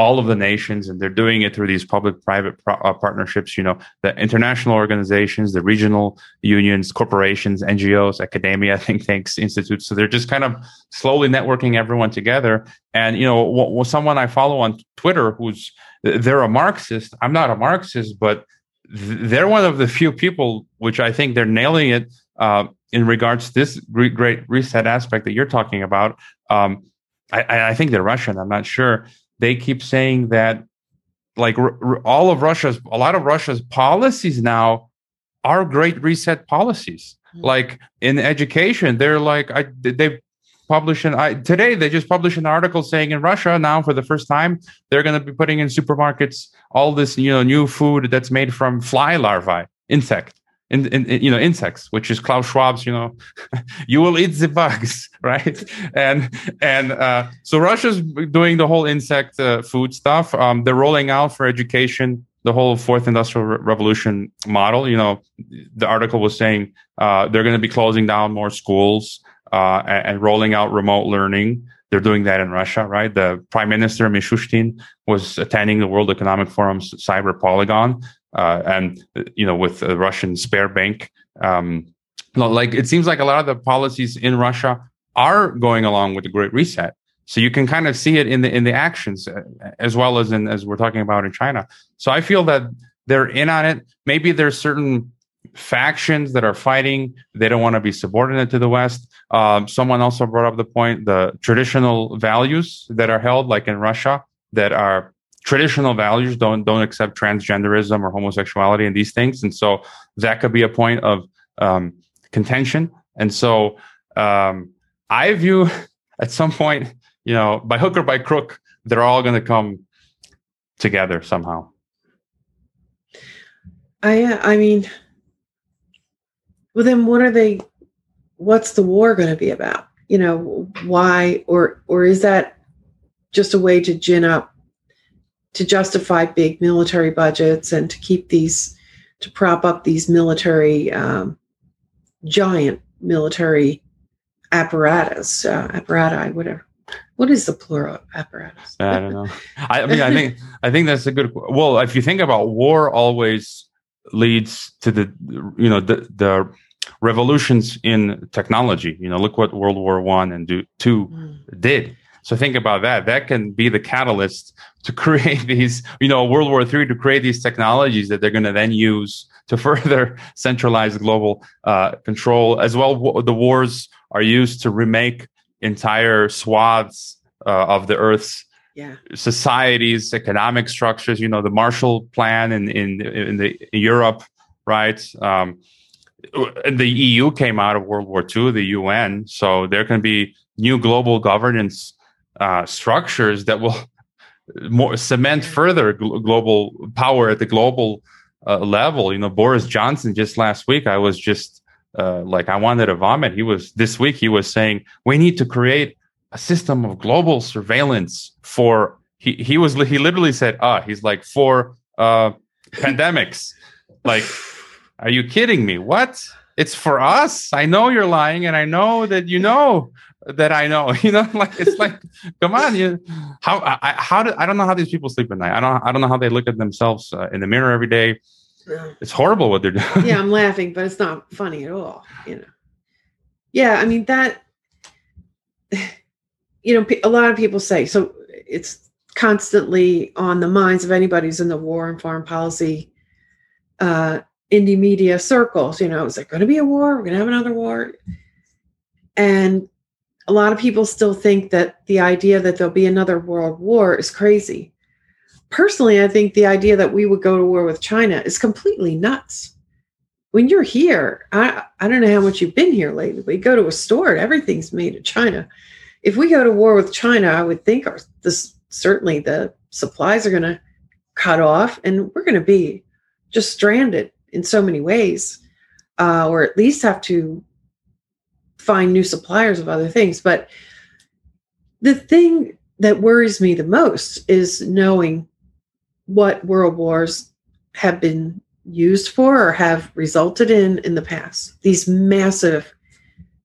all of the nations and they're doing it through these public private pro- uh, partnerships you know the international organizations the regional unions corporations ngos academia [LAUGHS] think tanks institutes. So they're just kind of slowly networking everyone together. And you know w- w- someone i follow on twitter who's they're a marxist. I'm not a marxist but th- they're one of the few people which i think they're nailing it uh, in regards to this great reset aspect that you're talking about. Um, I, I think they're Russian. I'm not sure they keep saying that like r- r- all of Russia's a lot of Russia's policies now are great reset policies. Mm-hmm. Like in education, they're like I they publish an I today they just published an article saying in Russia now for the first time they're going to be putting in supermarkets all this you know new food that's made from fly larvae insect in, in, in, you know insects which is klaus schwab's you know [LAUGHS] you will eat the bugs [LAUGHS] right? And and uh, so russia's doing the whole insect uh, food stuff. Um, they're rolling out for education the whole fourth industrial re- revolution model. You know the article was saying uh, they're going to be closing down more schools uh, and, and rolling out remote learning. They're doing that in Russia, right? The prime minister Mishustin was attending the World Economic Forum's cyber polygon, uh, and you know with the Russian Sberbank. Um, like it seems like a lot of the policies in Russia are going along with the Great Reset. So you can kind of see it in the in the actions uh, as well as in as we're talking about in China. So I feel that they're in on it. Maybe there's certain factions that are fighting. They don't want to be subordinate to the West. Um, someone also brought up the point the traditional values that are held, like in Russia, that are traditional values don't don't accept transgenderism or homosexuality and these things. And so that could be a point of um, contention. And so um, i view [LAUGHS] at some point you know by hook or by crook they're all going to come together somehow. I i mean well then what are they what's the war going to be about? You know why or or is that just a way to gin up to justify big military budgets and to keep these to prop up these military um, giant military apparatus uh, apparati whatever what is the plural apparatus i don't know I, I mean i think i think that's a good well if you think about war always leads to the you know the the revolutions in technology. You know, look what World War One and do, two mm. did. So think about that. That can be the catalyst to [LAUGHS] create these, you know, World War III to create these technologies that they're going to then use to [LAUGHS] further centralize global uh, control. As well, the wars are used to remake entire swaths uh, of the Earth's yeah. societies, economic structures. You know, the Marshall Plan in in in the in Europe, right? Um, the EU came out of World War II, the UN, so there can be new global governance uh, structures that will [LAUGHS] more cement further gl- global power at the global uh, level. You know, Boris Johnson just last week, I was just uh, like, I wanted to vomit. He was this week, he was saying, we need to create a system of global surveillance for, he, he was, he literally said, ah, he's like, for uh, [LAUGHS] pandemics. Like, [SIGHS] are you kidding me? What? It's for us. I know you're lying and I know that you know that I know. [LAUGHS] You know, like it's like, come on, you. How I how do I don't know how these people sleep at night. I don't I don't know how they look at themselves uh, in the mirror every day. It's horrible what they're doing. yeah, I'm laughing, but it's not funny at all. You know. Yeah, I mean that. [SIGHS] You know, a lot of people say so. It's constantly on the minds of anybody who's in the war and foreign policy uh, indie media circles. You know, is there going to be a war? We're going to have another war. And a lot of people still think that the idea that there'll be another world war is crazy. Personally, I think the idea that we would go to war with China is completely nuts. When you're here, I, I don't know how much you've been here lately. but We go to a store and everything's made in China. If we go to war with China, I would think our, this certainly the supplies are going to cut off and we're going to be just stranded in so many ways, uh, or at least have to find new suppliers of other things. But the thing that worries me the most is knowing what world wars have been used for or have resulted in in the past. These massive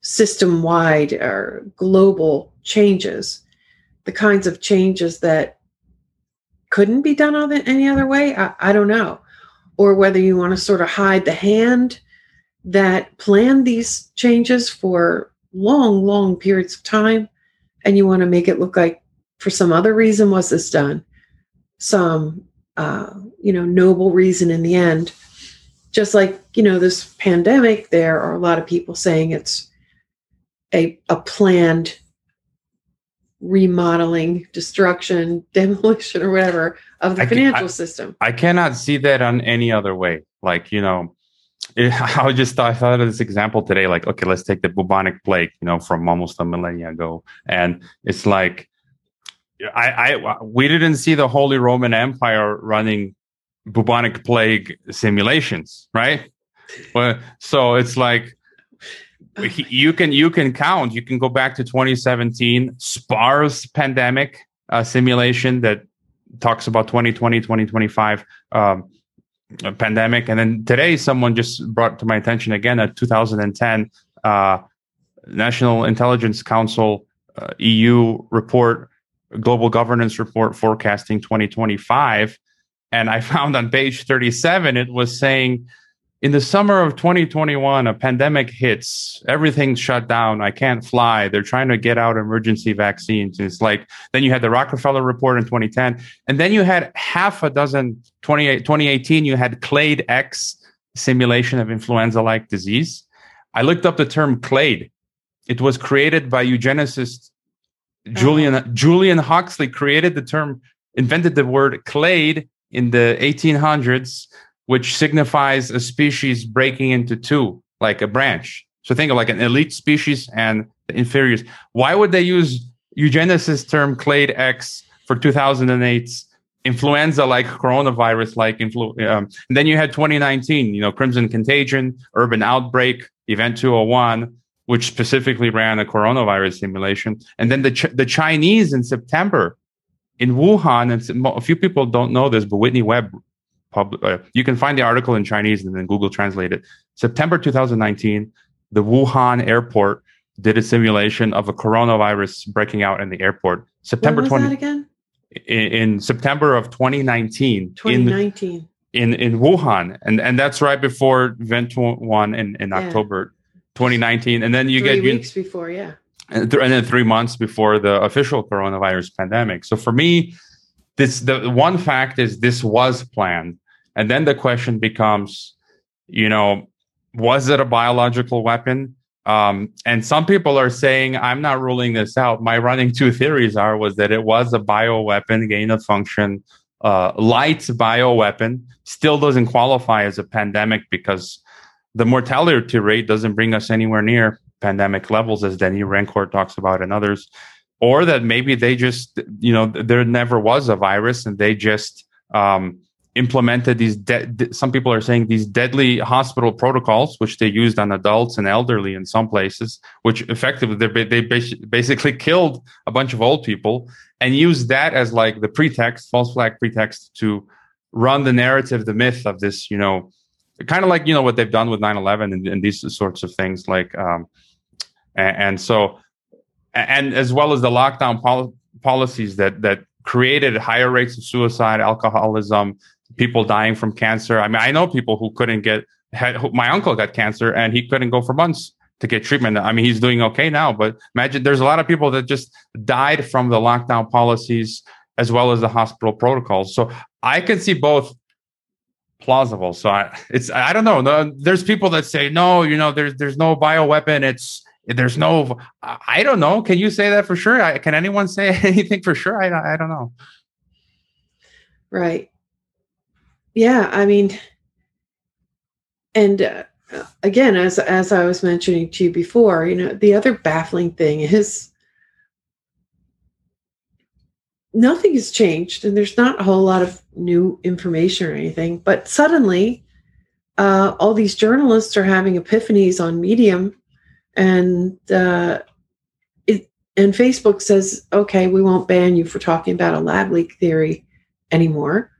system wide or global changes, the kinds of changes that couldn't be done any other way. I, I don't know. Or whether you want to sort of hide the hand that plan these changes for long, long periods of time, and you want to make it look like for some other reason was this done, some uh, you know noble reason in the end. Just like you know this pandemic, there are a lot of people saying it's a a planned remodeling, destruction, [LAUGHS] demolition, or whatever of the I financial I, system. I cannot see that on any other way. Like you know, [LAUGHS] I just thought, I thought of this example today. Like, okay, let's take the bubonic plague, you know, from almost a millennia ago, and it's like, I, I, we didn't see the Holy Roman Empire running bubonic plague simulations, right? Well, so it's like you can you can count. You can go back to 2017 SPARS pandemic uh, simulation that talks about 2020 2025. Um, pandemic. And then today, someone just brought to my attention again a 2010 uh, National Intelligence Council uh, EU report, global governance report forecasting 2025. And I [LAUGHS] found on page 37, it was saying in the summer of 2021, a pandemic hits, everything's shut down. I can't fly. They're trying to get out emergency vaccines. It's like, then you had the Rockefeller report in 2010. And then you had half a dozen, 2018, you had Clade X simulation of influenza like disease. I looked up the term clade. It was created by eugenicist Julian, uh-huh. Julian Huxley created the term, invented the word clade in the 1800s which signifies a species breaking into two, like a branch. So think of like an elite species and the inferiors. Why would they use eugenicist term clade X for 2008's influenza like coronavirus like influ- um, then you had 2019, you know, Crimson Contagion, Urban Outbreak, Event 201, which specifically ran a coronavirus simulation. And then the, Ch- the Chinese in September in Wuhan, and a few people don't know this, but Whitney Webb pub, uh, you can find the article in Chinese and then Google translate it. September 2019, the Wuhan airport did a simulation of a coronavirus breaking out in the airport. September 20 again? In, in, September of 2019. 2019. In, in, in Wuhan. And, and that's right before Event 1 in, in yeah. October 2019, and then you Three get weeks before, yeah. and, th- and then three months before the official coronavirus pandemic. So for me, this the one fact is this was planned, and then the question becomes, you know, was it a biological weapon? Um, and some people are saying I'm not ruling this out. My running two theories are was that it was a bioweapon, gain of function, uh, light bioweapon. Still doesn't qualify as a pandemic because the mortality rate doesn't bring us anywhere near pandemic levels, as Denis Rancourt talks about and others. Or that maybe they just, you know, there never was a virus and they just um, implemented these de- some people are saying these deadly hospital protocols which they used on adults and elderly in some places which effectively they, they basically [LAUGHS] killed a bunch of old people and used that as like the pretext false flag pretext to run the narrative the myth of this you know kind of like you know what they've done with 9-11 and, and these sorts of things like um and, and so and as well as the lockdown pol- policies that that created higher rates of suicide alcoholism people dying from cancer. I mean, I know people who couldn't get, had, my uncle got cancer and he couldn't go for months to get treatment. I mean, he's doing okay now, but imagine there's a lot of people that just died from the lockdown policies as well as the hospital protocols. So I can see both plausible. So I, it's, I don't know. No, there's people that say, no, you know, there's, there's no bioweapon. It's, there's no, I don't know. Can you say that for sure? I, can anyone say [LAUGHS] anything for sure? I, I don't know. Right yeah, I mean, and uh, again, as as I was mentioning to you before, you know, the other baffling thing is nothing has changed, and there's not a whole lot of new information or anything. But suddenly, uh, all these journalists are having epiphanies on Medium, and uh, it and Facebook says, okay, we won't ban you for talking about a lab leak theory anymore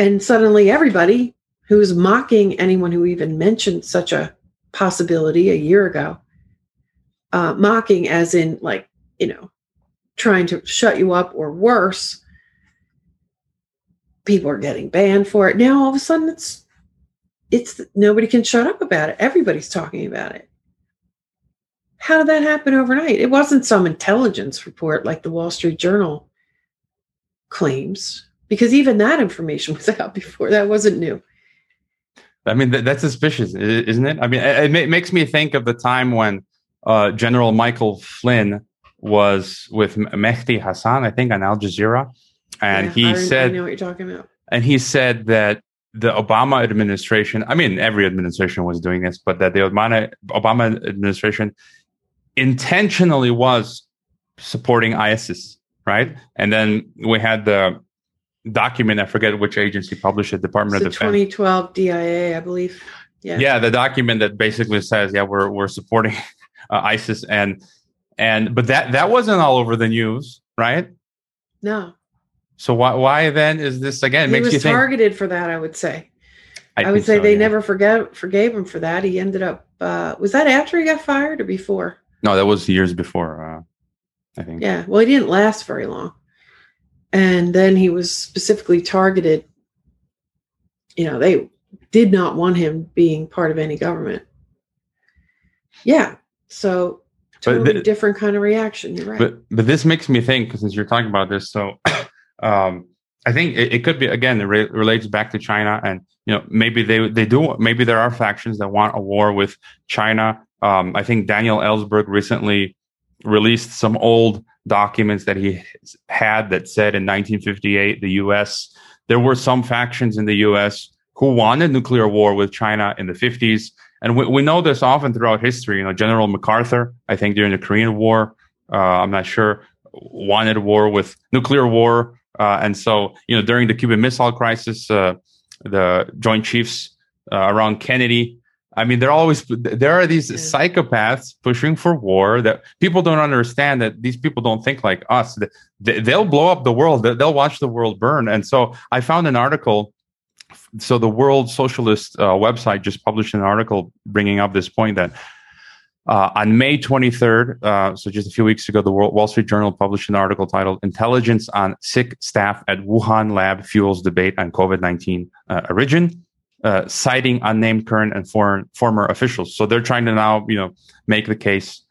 and suddenly everybody who's mocking anyone who even mentioned such a possibility a year ago, uh, mocking as in like, you know, trying to shut you up or worse, people are getting banned for it. Now all of a sudden it's it's nobody can shut up about it. Everybody's talking about it. How did that happen overnight? It wasn't some intelligence report like the Wall Street Journal claims because even that information [LAUGHS] was out before. That wasn't new. I mean, that, that's suspicious, isn't it? I mean, it, it, makes me think of the time when uh, General Michael Flynn was with Mehdi Hasan, I think, on Al Jazeera, and yeah, he I, said, "I know what you're talking about." And he said that the Obama administration, I mean, every administration was doing this, but that the Obama Obama administration intentionally was supporting ISIS, right? And then we had the document. I forget which agency published it. Department of Defense. 2012 DIA, I believe. Yeah. Yeah, the document that basically says, yeah, we're we're supporting [LAUGHS] uh, ISIS and and but that that wasn't all over the news, right? No. So why why then is this again? It he makes was you think, targeted for that. I would say. I, I would say so, they yeah. never forget forgave him for that. He ended up. Uh, was that after he got fired or before? No, that was years before. Uh, I think. Yeah. Well, he didn't last very long and then he was specifically targeted. You know they did not want him being part of any government. Yeah so totally different kind of reaction you're right. but but this makes me think since you're talking about this so [COUGHS] um i think it, it could be again it re- relates back to china and you know maybe they they do maybe there are factions that want a war with china. Um i think daniel ellsberg recently released some old documents that he had that said in 1958 the US there were some factions in the US who wanted nuclear war with China in the 50s and we, we know this often throughout history. You know General MacArthur I think during the Korean War uh, I'm not sure wanted war with nuclear war. Uh, and so you know during the Cuban Missile Crisis uh, the Joint Chiefs uh, around Kennedy I mean, they're always there are these psychopaths pushing for war that people don't understand that these people don't think like us. They'll blow up the world. They'll watch the world burn. And so I found an article. So the World Socialist uh, website just published an article bringing up this point that uh, on May 23rd, uh, so just a few weeks ago, the Wall Street Journal published an article titled "Intelligence on Sick Staff at Wuhan Lab Fuels Debate on COVID-19 uh, Origin." Uh, citing unnamed current and foreign former officials. So they're trying to now, you know, make the case.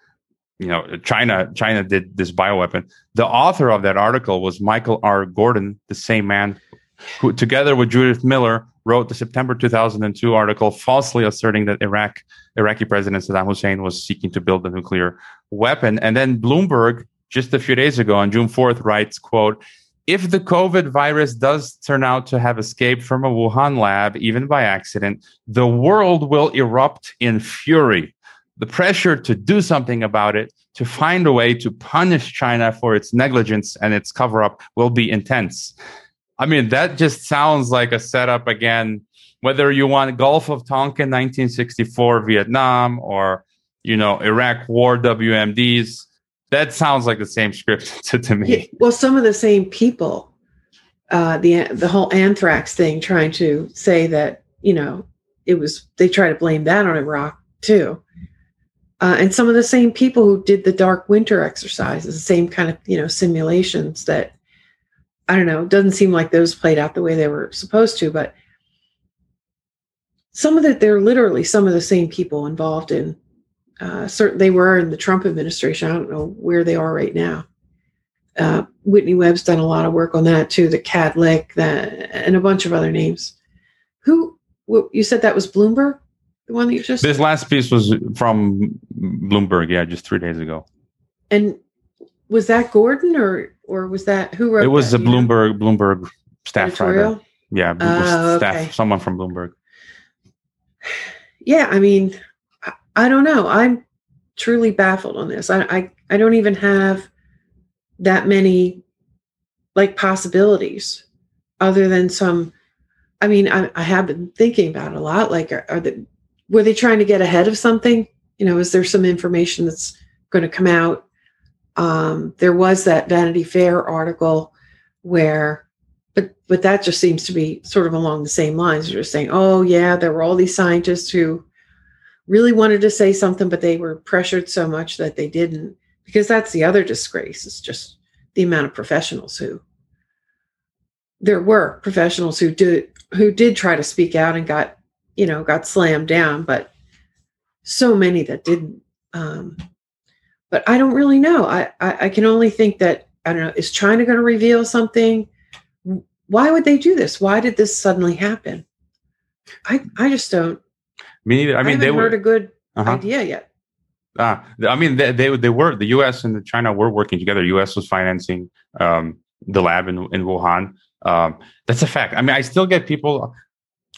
You know, China China did this bioweapon. The author of that article was Michael R. Gordon, the same man who, together with Judith Miller, wrote the September 2002 article falsely asserting that Iraq Iraqi President Saddam Hussein was seeking to build a nuclear weapon. And then Bloomberg, just a few days ago on June 4th, writes, quote, if the COVID virus does turn out to have escaped from a Wuhan lab, even by accident, the world will erupt in fury. The pressure to do something about it, to find a way to punish China for its negligence and its cover up will be intense. I mean, that just sounds like a setup again, whether you want Gulf of Tonkin 1964 Vietnam or, you know, Iraq War WMDs that sounds like the same script [LAUGHS] to, to me. Yeah, well, some of the same people, uh, the the whole anthrax thing, trying to say that you know it was they try to blame that on Iraq too, uh, and some of the same people who did the dark winter exercises, the same kind of you know simulations that I don't know. Doesn't seem like those played out the way they were supposed to, but some of that they're literally some of the same people involved in uh, certain they were in the Trump administration. I don't know where they are right now. Uh, Whitney Webb's done a lot of work on that too. The Kadlec, that and a bunch of other names. Who you said that was Bloomberg, the one that you just. This last piece was from Bloomberg. Yeah, just three days ago. And was that Gordon or or was that who wrote? It was that, the Bloomberg know? Bloomberg staff Editorial? writer. Yeah, uh, staff, okay. someone from Bloomberg. [SIGHS] Yeah, I mean, I don't know. I'm truly baffled on this. I, I, I don't even have that many like possibilities other than some. I mean, I, I have been thinking about a lot. Like, are, are they were they trying to get ahead of something? You know, is there some information that's going to come out? Um, there was that Vanity Fair article where, but but that just seems to be sort of along the same lines. You're just saying, oh yeah, there were all these scientists who really wanted to say something, but they were pressured so much that they didn't. Because that's the other disgrace, it's just the amount of professionals who there were professionals who did who did try to speak out and got, you know, got slammed down, but so many that didn't. Um, but I don't really know. I, I, I can only think that I don't know. Is China going to reveal something? Why would they do this? Why did this suddenly happen? I I just don't me neither. I mean, I they were heard a good Uh-huh. idea yet. Ah, I mean, they, they they were the U.S. and China were working together. U.S. was financing um, the lab in in Wuhan. Um, that's a fact. I mean, I still get people.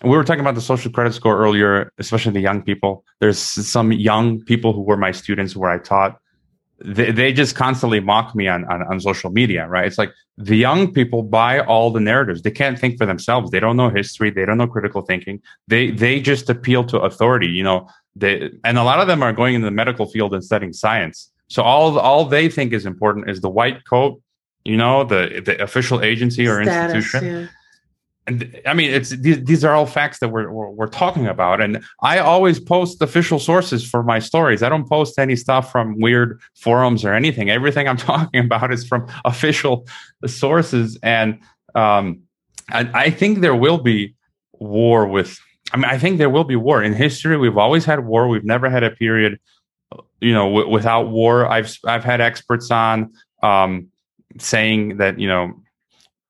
We were talking about the social credit score earlier, especially the young people. There's some young people who were my students where I taught. They, they just constantly mock me on, on on social media, right? It's like the young people buy all the narratives. They can't think for themselves. They don't know history. They don't know critical thinking. They they just appeal to authority. You know, they and a lot of them are going in the medical field and studying science. So all all they think is important is the white coat, you know, the the official agency or Status, institution. yeah. And I mean, it's these, these are all facts that we're, we're we're talking about. And I always post official sources for my stories. I don't post any stuff from weird forums or anything. Everything I'm [LAUGHS] talking about is from official sources. And um, I, I think there will be war with I mean, I think there will be war in history. We've always had war. We've never had a period, you know, w- without war. I've I've had experts on um, saying that you know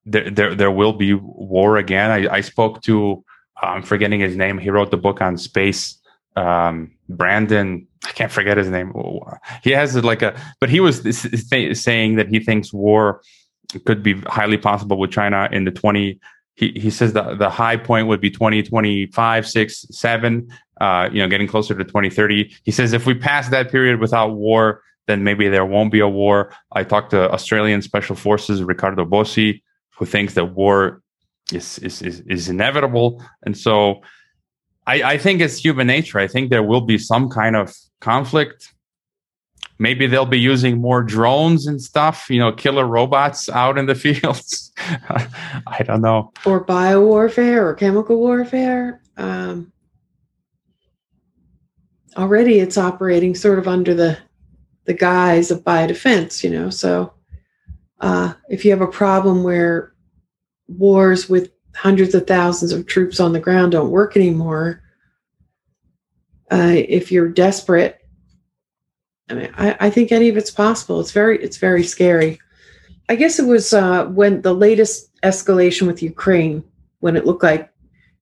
there there there will be war again. I, I spoke to I'm forgetting his name. He wrote the book on space. Um, Brandon, I can't forget his name. He has like a, but he was saying that he thinks war could be highly possible with China in the 20 he, he says the, the high point would be 2025 6 7 uh, you know getting closer to 2030 he says if we pass that period without war then maybe there won't be a war i talked to australian special forces riccardo bosi who thinks that war is is is, is inevitable and so I, I think it's human nature i think there will be some kind of conflict maybe they'll be using more drones and stuff you know killer robots out in the [LAUGHS] fields i don't know Or bio warfare or chemical warfare. Um, already it's operating sort of under the the guise of biodefense, you know. So uh, if you have a problem where wars with hundreds of thousands of troops on the ground don't work anymore, uh, if you're desperate, I mean, I, I, think any of it's possible. It's very, it's very scary. I guess it was uh, when the latest escalation with Ukraine, when it looked like,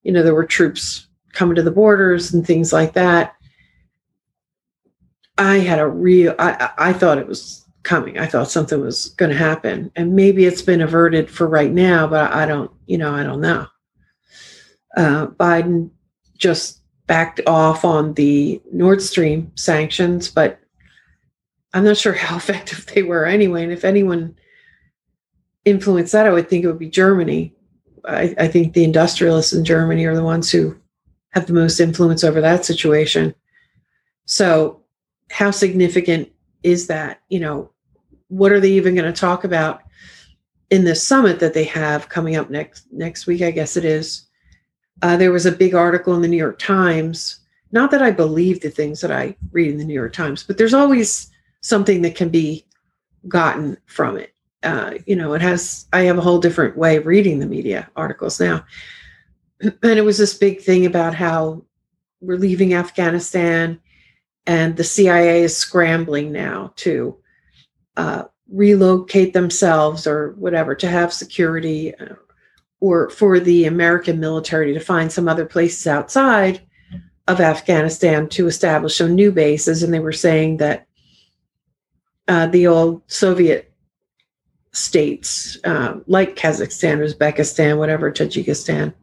you know, there were troops coming to the borders and things like that. I had a real, I, I thought it was coming. I thought something was going to happen. And maybe it's been averted for right now, but I don't, you know, I don't know. Uh, Biden just backed off on the Nord Stream sanctions, but I'm not sure [LAUGHS] how effective they were anyway. And if anyone influenced that, I would think it would be Germany. I, I think the industrialists in Germany are the ones who have the most influence over that situation. So, how significant is that? You know, what are they even going to talk about in this summit that they have coming up next next week? I guess it is. Uh, there was a big article in the New York Times. Not that I believe the things that I read in the New York Times, but there's always something that can be gotten from it. Uh, you know, it has. I have a whole different way of reading the media articles now, [CLEARS THROAT] and it was this big thing about how we're leaving Afghanistan, and the CIA is scrambling now to uh, relocate themselves or whatever to have security uh, or for the American military to find some other places outside of Afghanistan to establish some new bases. And they were saying that uh, the old Soviet states, uh, like Kazakhstan, Uzbekistan, whatever, Tajikistan,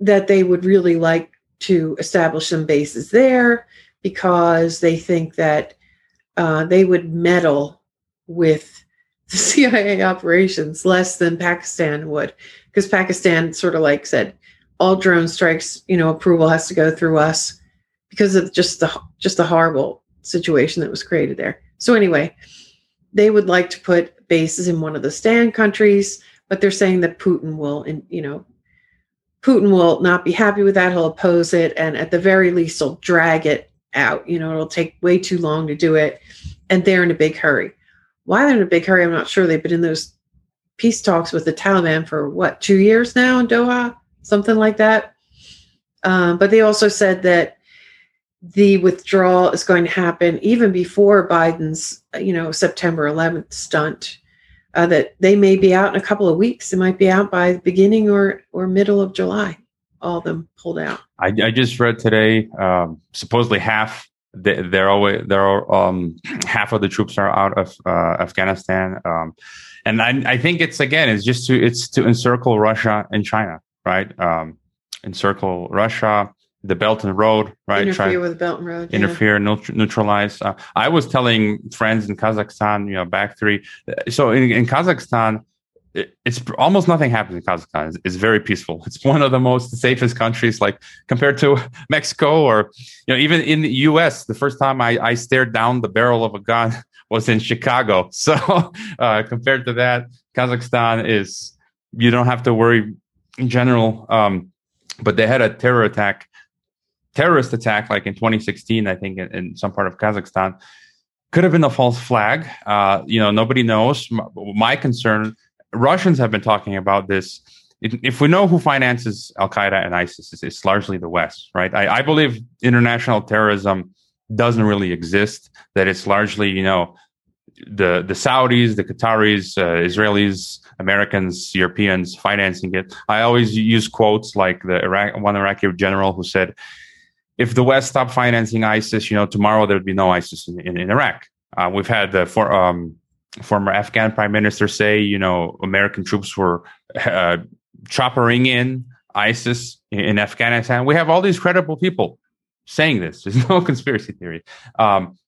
that they would really like to establish some bases there because they think that uh, they would meddle with [LAUGHS] the CIA operations less than Pakistan would, because Pakistan sort of like said all drone strikes, you know, approval has to go through us because of just the just the horrible situation that was created there. So anyway, they would like to put bases in one of the stand countries, but they're saying that Putin will, you know, Putin will not be happy with that. He'll oppose it, and at the very least, he'll drag it out. You know, it'll take way too long to do it, and they're in a big hurry. Why they're in a big hurry, I'm not sure. They've been in those peace talks with the Taliban for what two years now in Doha, something like that. Um, but they also said that the withdrawal is going to happen even before Biden's, you know, September 11th stunt. Uh, that they may be out in a couple of weeks. It might be out by the beginning or or middle of July. All of them pulled out. I, I just read today. Um, supposedly half they, they're always there are um, half of the troops are out of uh, Afghanistan, um, and I, I, think it's again it's just to it's to encircle Russia and China, right? Um, encircle Russia, the Belt and Road, right? Interfere Try, with Belt and Road. Interfere, yeah. neutralize. Uh, I was telling friends in Kazakhstan, you know, back three. So in, in Kazakhstan, it's almost nothing happens in Kazakhstan. It's, it's, very peaceful. It's [LAUGHS] one of the most safest countries, like compared to [LAUGHS] Mexico or you know even in the U.S. The first time I, I stared down the barrel of a gun [LAUGHS] was in Chicago. So uh, compared to that, Kazakhstan is you don't have to worry in general. Um, but they had a terror attack, terrorist attack, like in 2016, I think, in, in some part of Kazakhstan. Could have been a false flag. Uh, you know, nobody knows. my, my concern Russians have been talking about this. If we know who finances Al Qaeda and ISIS, it's largely the West, right? I, I, believe international terrorism doesn't really exist. That it's largely, you know, the the Saudis, the Qataris, uh, Israelis, Americans, Europeans financing it. I always use quotes like the Iraq, one Iraqi general who said, "If the West stopped financing ISIS, you know, tomorrow there would be no ISIS in, in, in Iraq." Uh, we've had the for um, former Afghan prime minister say, you know, American troops were uh, choppering in ISIS in Afghanistan. We have all these credible people saying this. [LAUGHS] There's no conspiracy theory. Um,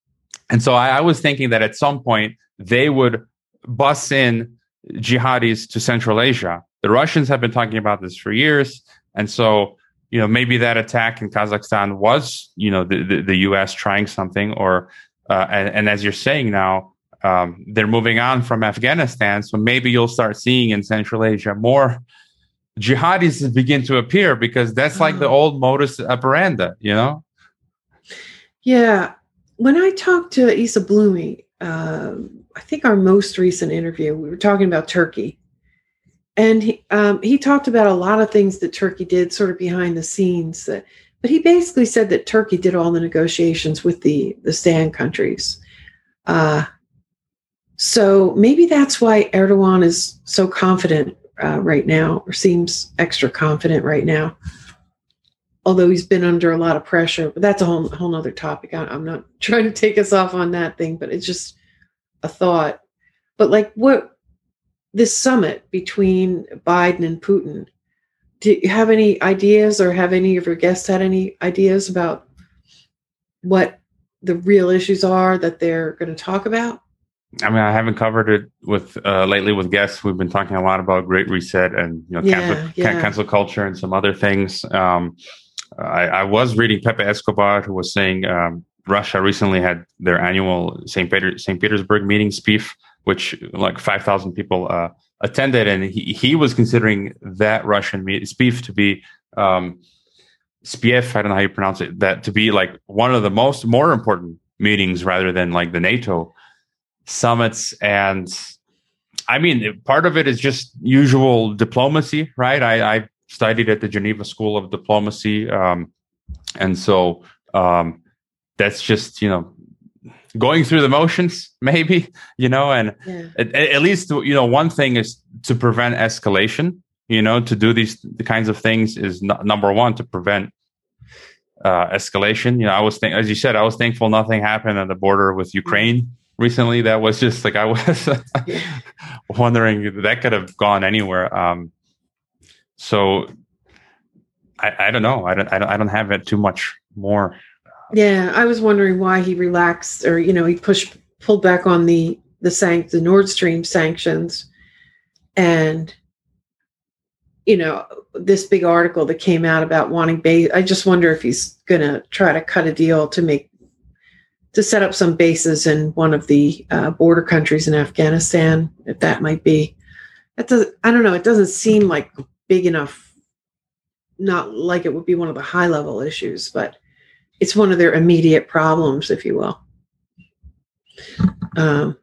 and so I, I, was thinking that at some point they would bus in jihadis to Central Asia. The Russians have been talking about this for years. And so, you know, maybe that attack in Kazakhstan was, you know, the, the, the U.S. trying something or, uh, and, and as you're saying now, um, they're moving on from Afghanistan. So maybe you'll start seeing in Central Asia more jihadis begin to appear because that's like the oh. old modus operandi, you know? Yeah. When I talked to Isa Blumi, uh, I think our most recent interview, we were talking about Turkey. And he um, he talked about a lot of things that Turkey did, sort of behind the scenes. That, but he basically said that Turkey did all the negotiations with the the stand countries. Uh, so maybe that's why Erdogan is so confident uh, right now, or seems extra confident right now. Although he's been under a lot of pressure, but that's a whole whole other topic. I, I'm not [LAUGHS] trying to take us off on that thing, but it's just a thought. But like, what this summit between Biden and Putin? Do you have any ideas, or have any of your guests had any ideas about what the real issues are that they're going to talk about? I mean, I haven't covered it with uh, lately with guests. We've been talking a lot about Great Reset and you know Yeah, cancel, yeah. cancel culture and some other things. Um, I, I was reading Pepe Escobar, who was saying um, Russia recently had their annual St. Peter, St. Petersburg meeting, SPIF, which like five thousand people uh, attended, and he, he was considering that Russian SPIEF to be um, SPIEF. I don't know how you pronounce it. That to be like one of the most more important meetings rather than like the NATO summits and i mean part of it is just usual diplomacy right i, I studied at the geneva school of diplomacy um, and so um, that's just you know going through the motions [LAUGHS] maybe you know and Yeah. at, at least you know one thing is to prevent escalation you know to do these the kinds of things is n- number one to prevent uh, escalation. You know i was think as you said i was thankful nothing happened at the border with ukraine recently. That was just like i was [LAUGHS] wondering that could have gone anywhere. Um so i i don't know. I don't i don't, I don't have it too much more Yeah, I was wondering why he relaxed, or you know, he pushed pulled back on the the sank the Nord Stream sanctions, and you know this big article that came out about wanting base. I just wonder if he's going to try to cut a deal to make to set up some bases in one of the uh, border countries in Afghanistan, if that might be. That does I don't know. It doesn't seem like big enough. Not like it would be one of the high level issues, but it's one of their immediate problems, if you will. Um,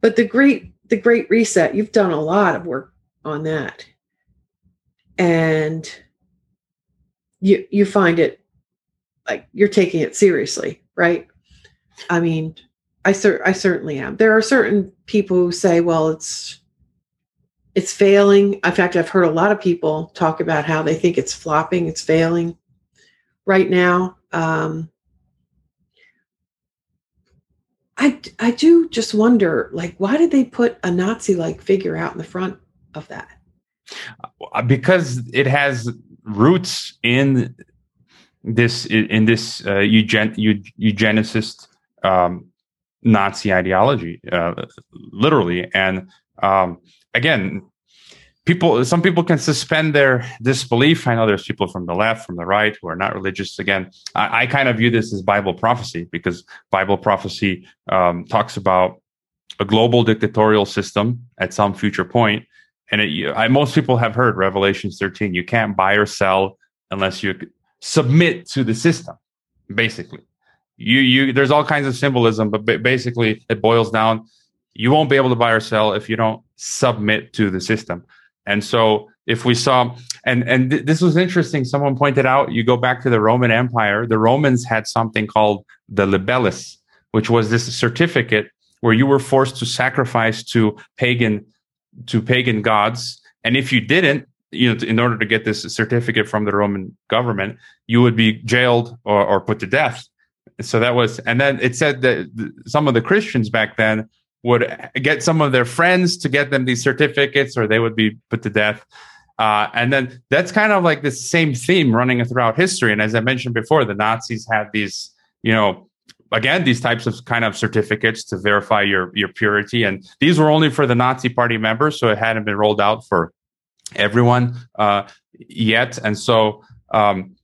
but the great the great reset, you've done a lot of work on that, and you you find it like you're taking it seriously, right? I mean, I cer- I certainly am. There are certain people who say, well, it's it's failing. In fact, I've heard a lot of people talk about how they think it's flopping, it's failing right now. Um, I I do just wonder, like, why did they put a Nazi-like figure out in the front of that? Uh, because it has roots in this in this uh, eugen, eugenicist um, Nazi ideology, uh, literally. And um, again, people, some people can suspend their disbelief. I know there's people from the left, from the right, who are not religious. Again, I, I kind of view this as Bible prophecy because Bible prophecy um, talks about a global dictatorial system at some future point. and it, I, most people have heard Revelations 13. You can't buy or sell unless you submit to the system. Basically, you you there's all kinds of symbolism, but basically it boils down. You won't be able to buy or sell if you don't submit to the system. And so, if we saw, and and th- this was interesting. Someone pointed out. You go back to the Roman Empire. The Romans had something called the libellus, which was this certificate where you were forced to sacrifice to pagan to pagan gods and if you didn't you know in order to get this certificate from the roman government you would be jailed or, or put to death so that was and then it said that some of the christians back then would get some of their friends to get them these certificates or they would be put to death. Uh, and then that's kind of like the same theme running throughout history. And as i mentioned before the nazis had these you know again these types of kind of certificates to verify your your purity. And these were only for the nazi party members so it hadn't been rolled out for everyone uh, yet. And so um,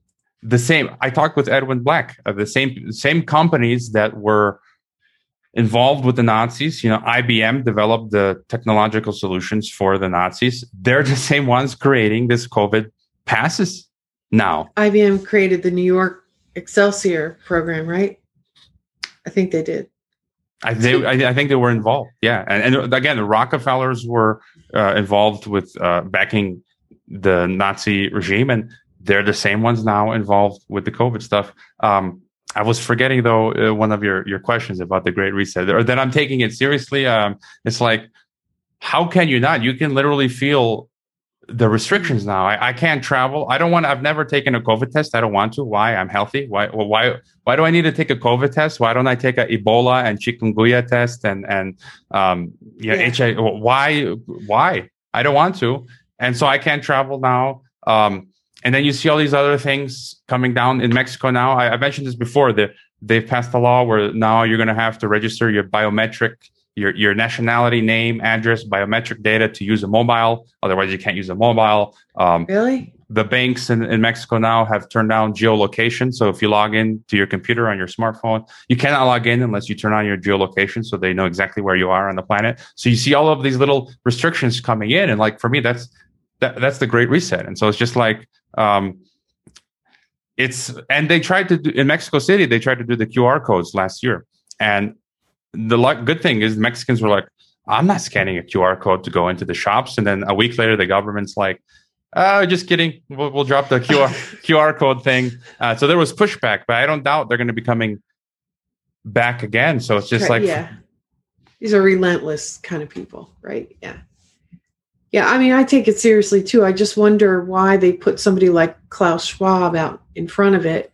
the same i talked with edwin black the same same companies that were involved with the nazis you know ibm developed the technological solutions for the nazis they're the [LAUGHS] same ones creating this covid passes now IBM created the New York Excelsior program, right? I think they did. I, they, I, I, think they were involved. Yeah, and, and again, the Rockefellers were uh, involved with uh, backing the Nazi regime, and they're the same ones now involved with the COVID stuff. Um, I was forgetting though uh, one of your your questions about the Great Reset, or that I'm taking it seriously. Um, it's like, how can you not? You can literally feel the restrictions now. I, I can't travel. I don't want. I've never taken a COVID test. I don't want to. Why? I'm healthy. Why? Well, why? Why do I need to take a COVID test? Why don't I take a Ebola and chikungunya test and and um yeah, yeah. HIV? Why? Why? I don't want to, and so I can't travel now. Um, and then you see all these other things coming down in Mexico now. I, I mentioned this before. That they've passed a law where now you're going to have to register your biometric your your nationality, name, address, biometric data to use a mobile. Otherwise, you can't use a mobile. Um, really? The banks in, in Mexico now have turned down geolocation. So if you log in to your computer on your smartphone, you cannot log in unless you turn on your geolocation so they know exactly where you are on the planet. So you see all of these little restrictions coming in. And like for me, that's that, that's the great reset. And so it's just like um, it's and they tried to do in Mexico City, they tried to do the QR codes last year. And the luck, good thing is Mexicans were like, I'm not scanning a QR code to go into the shops. And then a week later, the government's like, oh, just kidding. We'll, we'll drop the QR, [LAUGHS] QR code thing. Uh, so there was pushback, but I don't doubt they're going to be coming back again. So it's just like, yeah, these are relentless kind of people, right? Yeah. Yeah. I mean, I take it seriously too. I just wonder why they put somebody like Klaus Schwab out in front of it.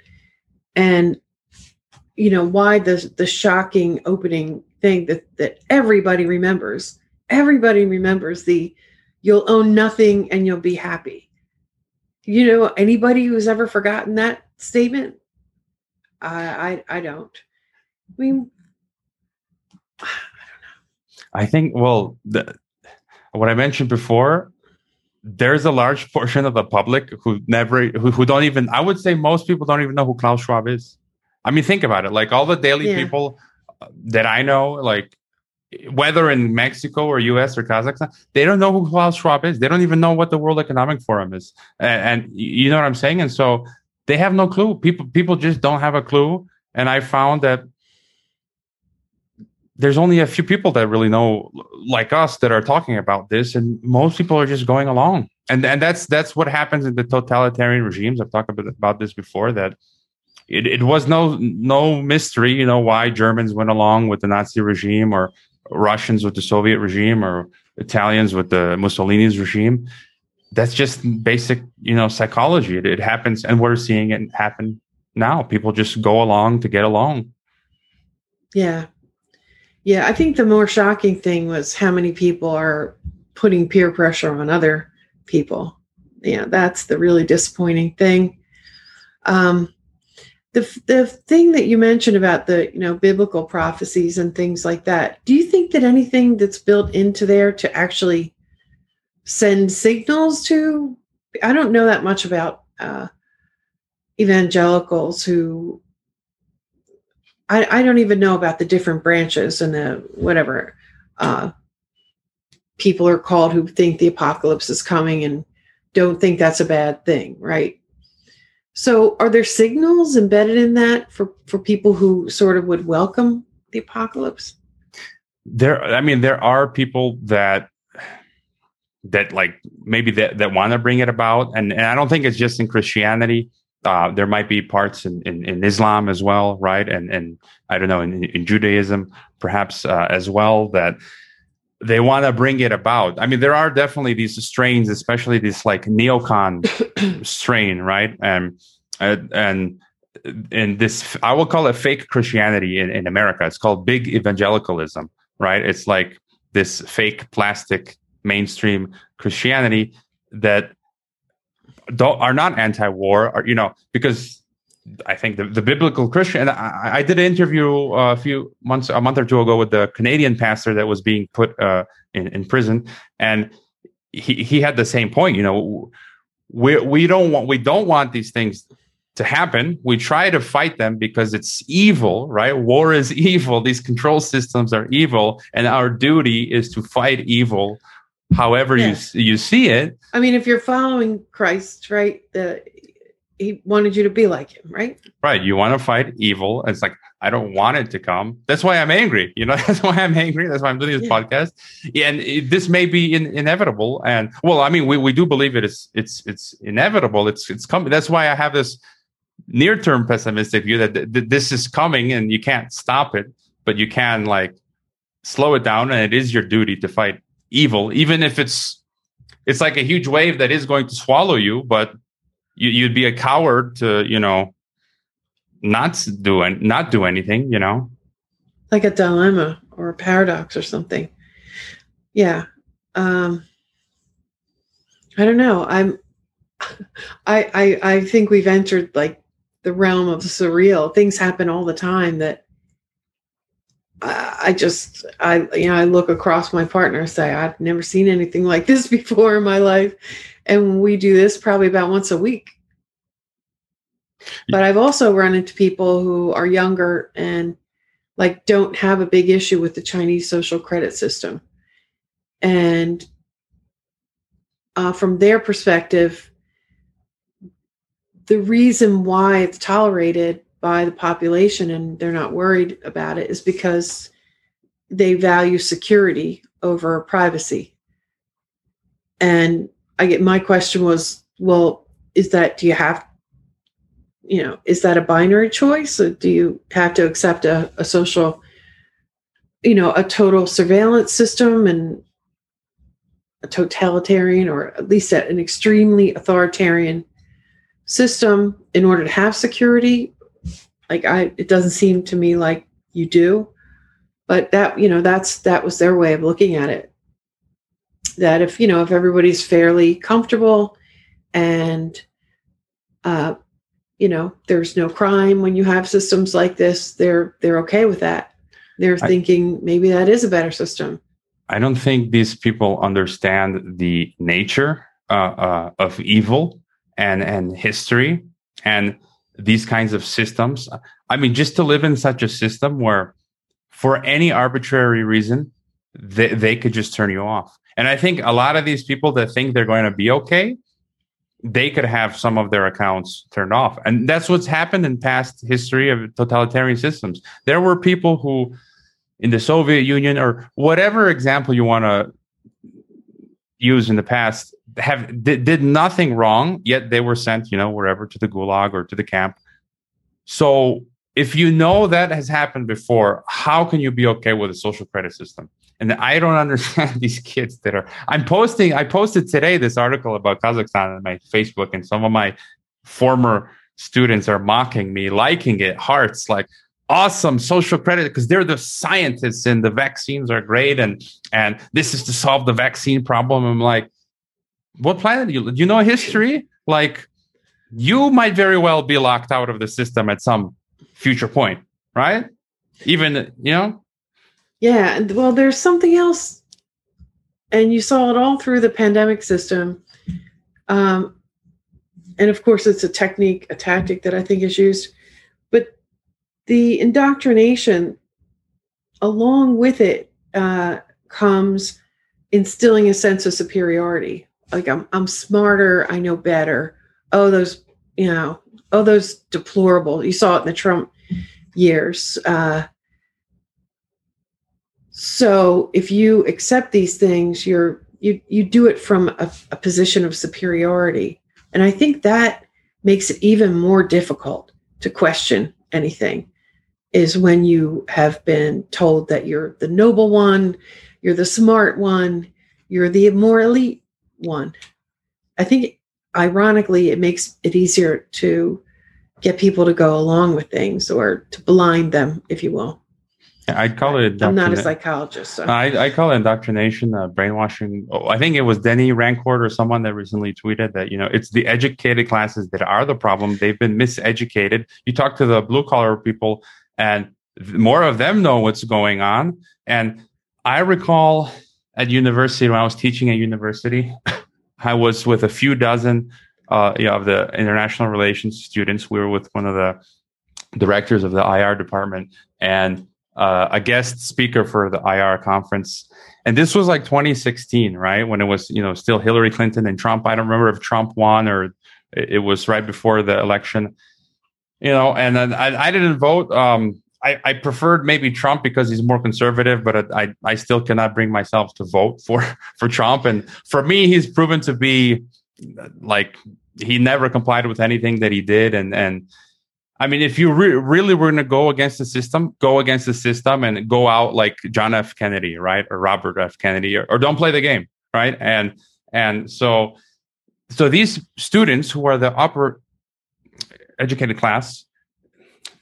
And you know why the the shocking opening thing that that everybody remembers everybody remembers the you'll own nothing and you'll be happy you know anybody who's ever forgotten that statement i i, I don't i mean [SIGHS] i don't know i think well the, what i mentioned before there's a large portion of the public who never who, who don't even i would say most people don't even know who klaus schwab is I mean, think about it. Like all the daily yeah. people uh, that I know, like whether in Mexico or US or Kazakhstan, they don't know who Klaus Schwab is. They don't even know what the World Economic Forum is. And, and, you know what I'm saying? And so they have no clue. People people just don't have a clue. And I found that there's only a few people that really know like us that are talking about this and most people are just going along. And and that's that's what happens in the totalitarian regimes. I've talked about, about this before that it, it was no no mystery, you know, why Germans went along with the Nazi regime or Russians with the Soviet regime or Italians with the Mussolini's regime. That's just basic, you know, psychology. It, it happens, and we're seeing it happen now. People just go along to get along. Yeah, yeah. I think the more shocking thing was how many people are putting peer pressure on other people. Yeah, that's the really disappointing thing. Um, the the thing that you mentioned about the you know biblical prophecies and things like that do you think that anything that's built into there to actually send signals to i don't know that much about uh, evangelicals who I, I don't even know about the different branches and the whatever uh, people are called who think the apocalypse is coming and don't think that's a bad thing right so, are there signals embedded in that for for people who sort of would welcome the apocalypse? There, I mean, there are people that that like maybe that that want to bring it about, and, and I don't think it's just in Christianity. Uh, there might be parts in, in, in, Islam as well, right? And and I don't know in, in Judaism perhaps uh, as well that they want to bring it about. I mean, there are definitely these strains, especially this like neocon [COUGHS] strain, right? And and and this I will call it fake Christianity in, in America. It's called big evangelicalism, right? It's like this fake plastic mainstream Christianity that don't are not anti-war, or you know, because I think the, the biblical Christian. I, I, did an interview uh, a few months, a month or two ago, with the Canadian pastor that was being put uh, in in prison, and he he had the same point. You know, we we don't want we don't want these things to happen. We try to fight them because it's evil, right? War is [LAUGHS] evil. These control systems are evil, and our duty is to fight evil, however you you see it. I mean, if you're following Christ, right? The he wanted you to be like him, right? Right. You want to fight evil. It's like I don't want it to come. That's why I'm angry. You know, [LAUGHS] that's why I'm angry. That's why I'm doing this yeah. podcast. Yeah, and it, this may be in, inevitable. And well, I mean, we, we do believe it is it's it's inevitable. It's it's coming. That's why I have this near term pessimistic view that th- th- this is coming and you can't stop it, but you can like slow it down. And it is your duty to fight evil, even if it's it's like a huge wave that is going to swallow you, but you, you'd be a coward to you know not do and not do anything you know? Like a dilemma or a paradox or something. Yeah um i don't know. I'm [LAUGHS] I, I i think we've entered like the realm of surreal. Things happen all the time that I, just i you know i look across my partner and say i've never seen anything like this [LAUGHS] before in my life and we do this probably about once a week. But I've also run into people who are younger and like don't have a big issue with the Chinese social credit system. And uh, from their perspective, the reason why it's tolerated by the population and they're not worried about it is because they value security over privacy. And I get my question was, well, is that do you have you know, is that a binary choice? Or do you have to accept a, a social, you know, a total surveillance system and a totalitarian or at least an extremely authoritarian system in order to have security? Like I it doesn't seem to me like you do. But that, you know, that's that was their way of looking at it. That if you know if everybody's fairly comfortable and uh, you know there's no crime when you have systems like this they're they're okay with that. They're I, thinking maybe that is a better system. I don't think these people understand the nature uh, uh, of evil and and history. And these kinds of systems i mean just to live in such a system where for any arbitrary reason they, they could just turn you off and I think a lot of these people that think they're going to be okay, they could have some of their accounts turned off. And that's what's happened in past history of totalitarian systems. There were people who in the Soviet Union or whatever example you want to use in the past have did, did nothing wrong, yet they were sent, you know, wherever to the gulag or to the camp. So if you know that has happened before, how can you be okay with a social credit system? And I don't [LAUGHS] understand these kids that are. I'm posting. I posted today this article about Kazakhstan on my Facebook, and some of my former students are mocking me, liking it, hearts like awesome social credit because they're the scientists and the vaccines are great and and this is to solve the vaccine problem. I'm like, what planet do you? You know history? Like, you might very well be locked out of the system at some future point, right? Even you know yeah, well, there's something else, and you saw it all through the pandemic system. Um, and of course, it's a technique, a tactic that I think is used. But the indoctrination, along with it, uh, comes instilling a sense of superiority. Like I'm, I'm smarter, I know better. Oh, those, you know, oh, those deplorable. You saw it in the Trump years. Uh, so if you accept these things, you're you you do it from a, a position of superiority, and I think that makes it even more difficult to question anything. Is when you have been told that you're the noble one, you're the smart one, you're the more elite one. I think ironically, it makes it easier to get people to go along with things or to blind them, if you will. I'd call it. I'm not a psychologist. So. I, I call it indoctrination, uh, brainwashing. Oh, I think it was Denis Rancourt or someone that recently tweeted that you know it's the educated classes that are the problem. They've been miseducated. You talk to the blue collar people, and more of them know what's going on. And I recall at university when I was teaching at university, [LAUGHS] I was with a few dozen uh, you know, of the international relations students. We were with one of the directors of the IR department, and uh, a guest speaker for the IR conference. And this was like 2016, right? When it was, you know, still Hillary Clinton and Trump. I don't remember if Trump won or It, was right before the election, you know, and then I, I didn't vote. Um, I, I preferred maybe Trump because he's more conservative, but I, I still cannot bring myself to vote for, [LAUGHS] for Trump. And for me, he's proven to be like he never complied with anything that he did. And, and I mean, if you re- really were going to go against the system, go against the system and go out like John F. Kennedy, right? Or Robert F. Kennedy, or, or don't play the game, right? And, and so, so these students who are the upper educated class,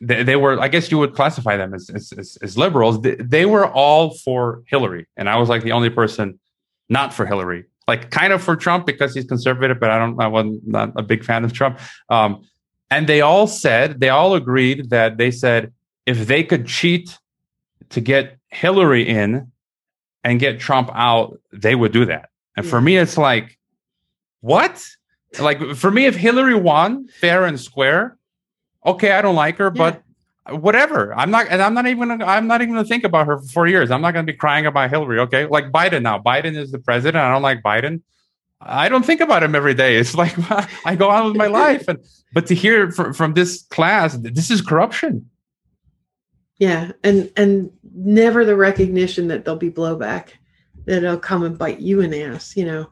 they, they, were, I guess you would classify them as, as, as liberals. They, they, were all for Hillary. And I was like the only person not for Hillary, like kind of for Trump because he's conservative, but I don't, I wasn't not a big fan of Trump. Um, and they all said, they all agreed that they said if they could cheat to get Hillary in and get Trump out, they would do that. And for me, it's like, what? Like for me, if Hillary won fair and square, okay, I don't like her, yeah. but whatever. I'm not, and I'm not even, I'm not even gonna think about her for four years. I'm not gonna be crying about Hillary. Okay, like Biden now. Biden is the president. I don't like Biden. I don't think about him every day. [LAUGHS] It's like [LAUGHS] I go on with my [LAUGHS] life, and but to hear from, from this class, this is corruption. Yeah, and and never the recognition that there'll be blowback, that it'll come and bite you in the ass. You know,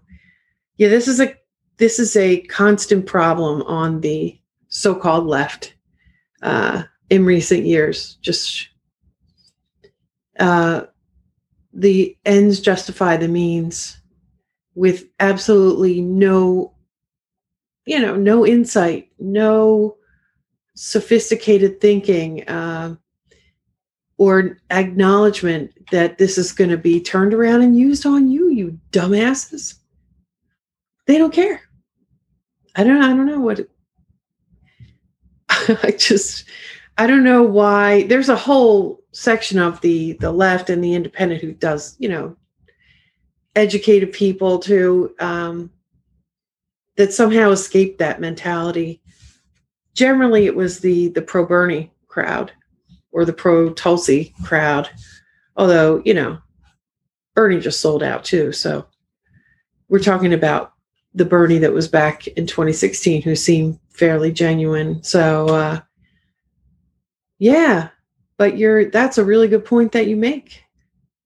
yeah, this is a this is a constant problem on the so-called left uh, in recent years. Just uh, the ends justify the means with absolutely no, you know, no insight, no sophisticated thinking. Uh, or acknowledgement that this is going to be turned around and used on you, you dumbasses. They don't care. I don't. I don't know what. [LAUGHS] I just I don't know why there's a whole section of the the left and the independent who does you know educated people to um, that somehow escaped that mentality. Generally, it was the the pro Bernie crowd or the pro Tulsi crowd, although you know Bernie just sold out too. So we're talking about the Bernie that was back in 2016 who seemed fairly genuine. So uh, yeah, but you're that's a really good point that you make.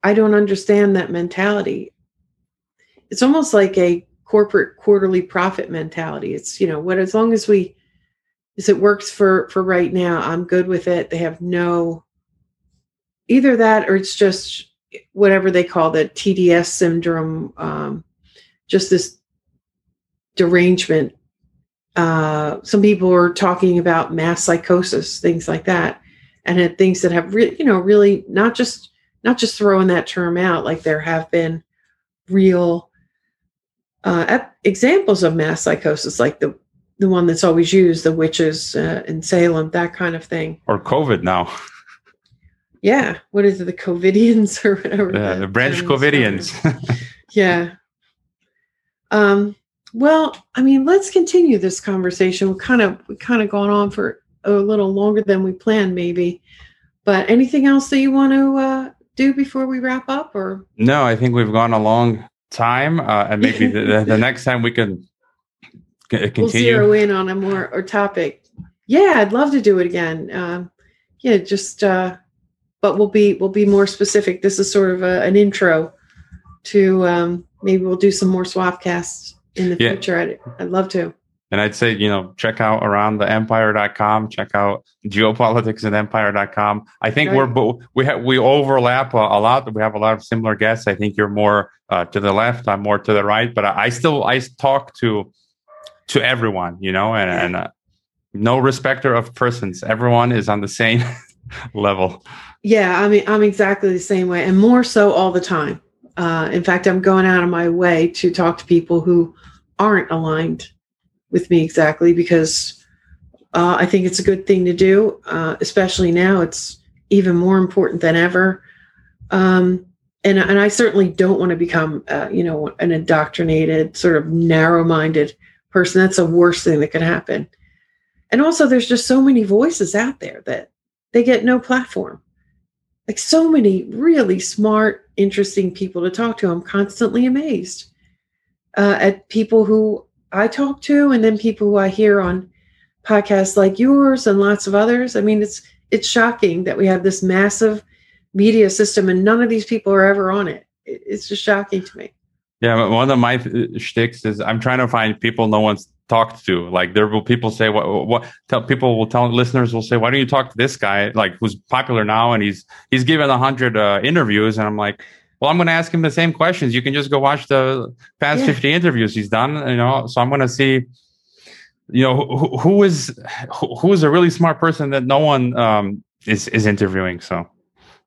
I don't understand that mentality. It's almost like a corporate quarterly profit mentality. It's you know what as long as we as it works for for right now, I'm good with it. They have no either that or it's just whatever they call the TDS syndrome, um, just this derangement. Uh, some people are talking about mass psychosis, things like that, and had things that have really, you know, really not just not just throwing that term out. Like there have been real uh, examples of mass psychosis, like the the one that's always used, the witches uh, in Salem, that kind of thing. Or COVID now. [LAUGHS] Yeah, what is it, the COVIDians [LAUGHS] or whatever? Yeah, the branch COVIDians. [LAUGHS] yeah. Um, well, I mean, let's continue this conversation. We kind of we kind of gone on for a little longer than we planned, maybe. But anything else that you want to uh, do before we wrap up, or no? I think we've gone a long time, uh, and maybe the, the, [LAUGHS] next time we can continue. We'll zero in on a more or topic. Yeah, I'd love to do it again. Um, yeah, just uh, but we'll be we'll be more specific. This is sort of a, an intro to um, maybe we'll do some more swap casts in the yeah. future. I'd, I'd love to. And I'd say, you know, check out around the empire.com, check out geopolitics and empire.com. I think right. we're we have, we overlap a, a, lot. We have a lot of similar guests. I think you're more uh, to the left. I'm more to the right, but I, I still, I talk to, to everyone, you know, and, and uh, no respecter of persons. Everyone is on the same [LAUGHS] level. Yeah. I mean, I'm exactly the same way and more so all the time. Uh, in fact, I'm going out of my way to talk to people who aren't aligned with me exactly because uh, I think it's a good thing to do, uh, especially now. It's even more important than ever. Um, and, and I certainly don't want to become, uh, you know, an indoctrinated, sort of narrow-minded person. That's the worst thing that could happen. And also, there's just so many voices out there that they get no platform. Like so many really smart, interesting people to talk to. I'm constantly amazed uh, at people who I talk to, and then people who I hear on podcasts like yours and lots of others. I mean, it's it's shocking that we have this massive media system and none of these people are ever on it. It's just shocking to me. Yeah, one of my uh, shticks is I'm trying to find people no one's talked to. Like there will people say what what tell people will tell listeners will say why don't you talk to this guy like who's popular now and he's he's given a hundred uh, interviews and I'm like well I'm going to ask him the same questions. You can just go watch the past yeah. 50 interviews he's done. You know, so I'm going to see you know who, who is who is a really smart person that no one um, is is interviewing. So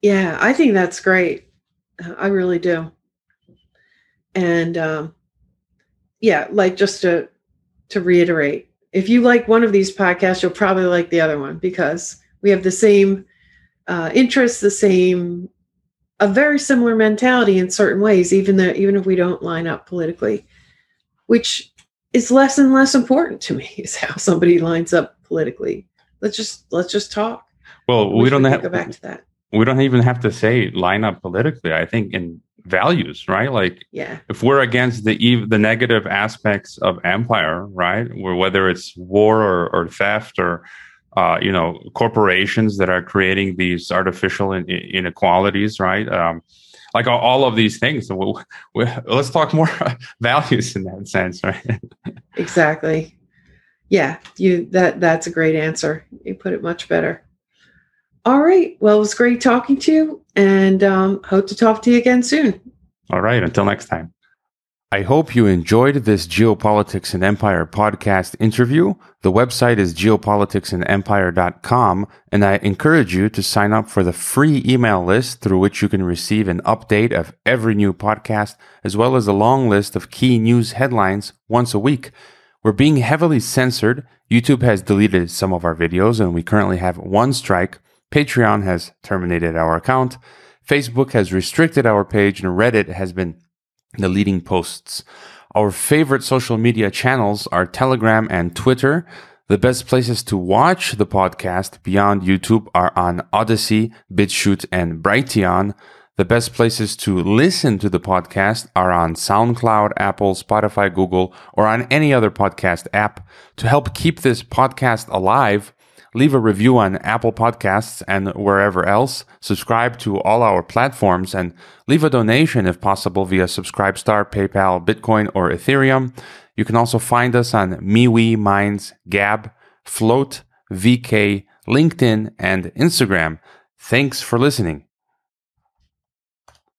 yeah, I think that's great. I really do. And um, yeah, like just to to reiterate, if you like one of these podcasts, you'll probably like the other one because we have the same uh, interests, the same, a very similar mentality in certain ways, even though even if we don't line up politically, which is less and less important to me [LAUGHS] is how somebody lines up politically. Let's just let's just talk. Well, we don't have go back to that. We don't even have to say line up politically. I think in values, right? Like, yeah, if we're against the ev- the negative aspects of empire, right, where whether it's war or, or theft or uh, you know corporations that are creating these artificial in- inequalities, right? Um, like all of these things. So we'll, we'll, let's talk more [LAUGHS] values in that sense, right? exactly. Yeah, you that that's a great answer. You put it much better. All right. Well, it was great talking to you, and um, hope to talk to you again soon. All right. Until next time. I hope you enjoyed this Geopolitics and Empire podcast interview. The website is geopoliticsandempire.com, and I encourage you to sign up for the free email list through which you can receive an update of every new podcast, as well as a long list of key news headlines once a week. We're being heavily censored. YouTube has deleted some of our videos, and we currently have one strike Patreon has terminated our account. Facebook has restricted our page and Reddit has been deleting posts. Our favorite social media channels are Telegram and Twitter. The best places to watch the podcast beyond YouTube are on Odysee, BitChute, and Brighteon. The best places to listen to the podcast are on SoundCloud, Apple, Spotify, Google, or on any other podcast app. To help keep this podcast alive, leave a review on Apple Podcasts and wherever else, subscribe to all our platforms, and leave a donation if possible via Subscribestar, PayPal, Bitcoin, or Ethereum. You can also find us on MeWe, Minds, Gab, Flote, VK, LinkedIn, and Instagram. Thanks for listening.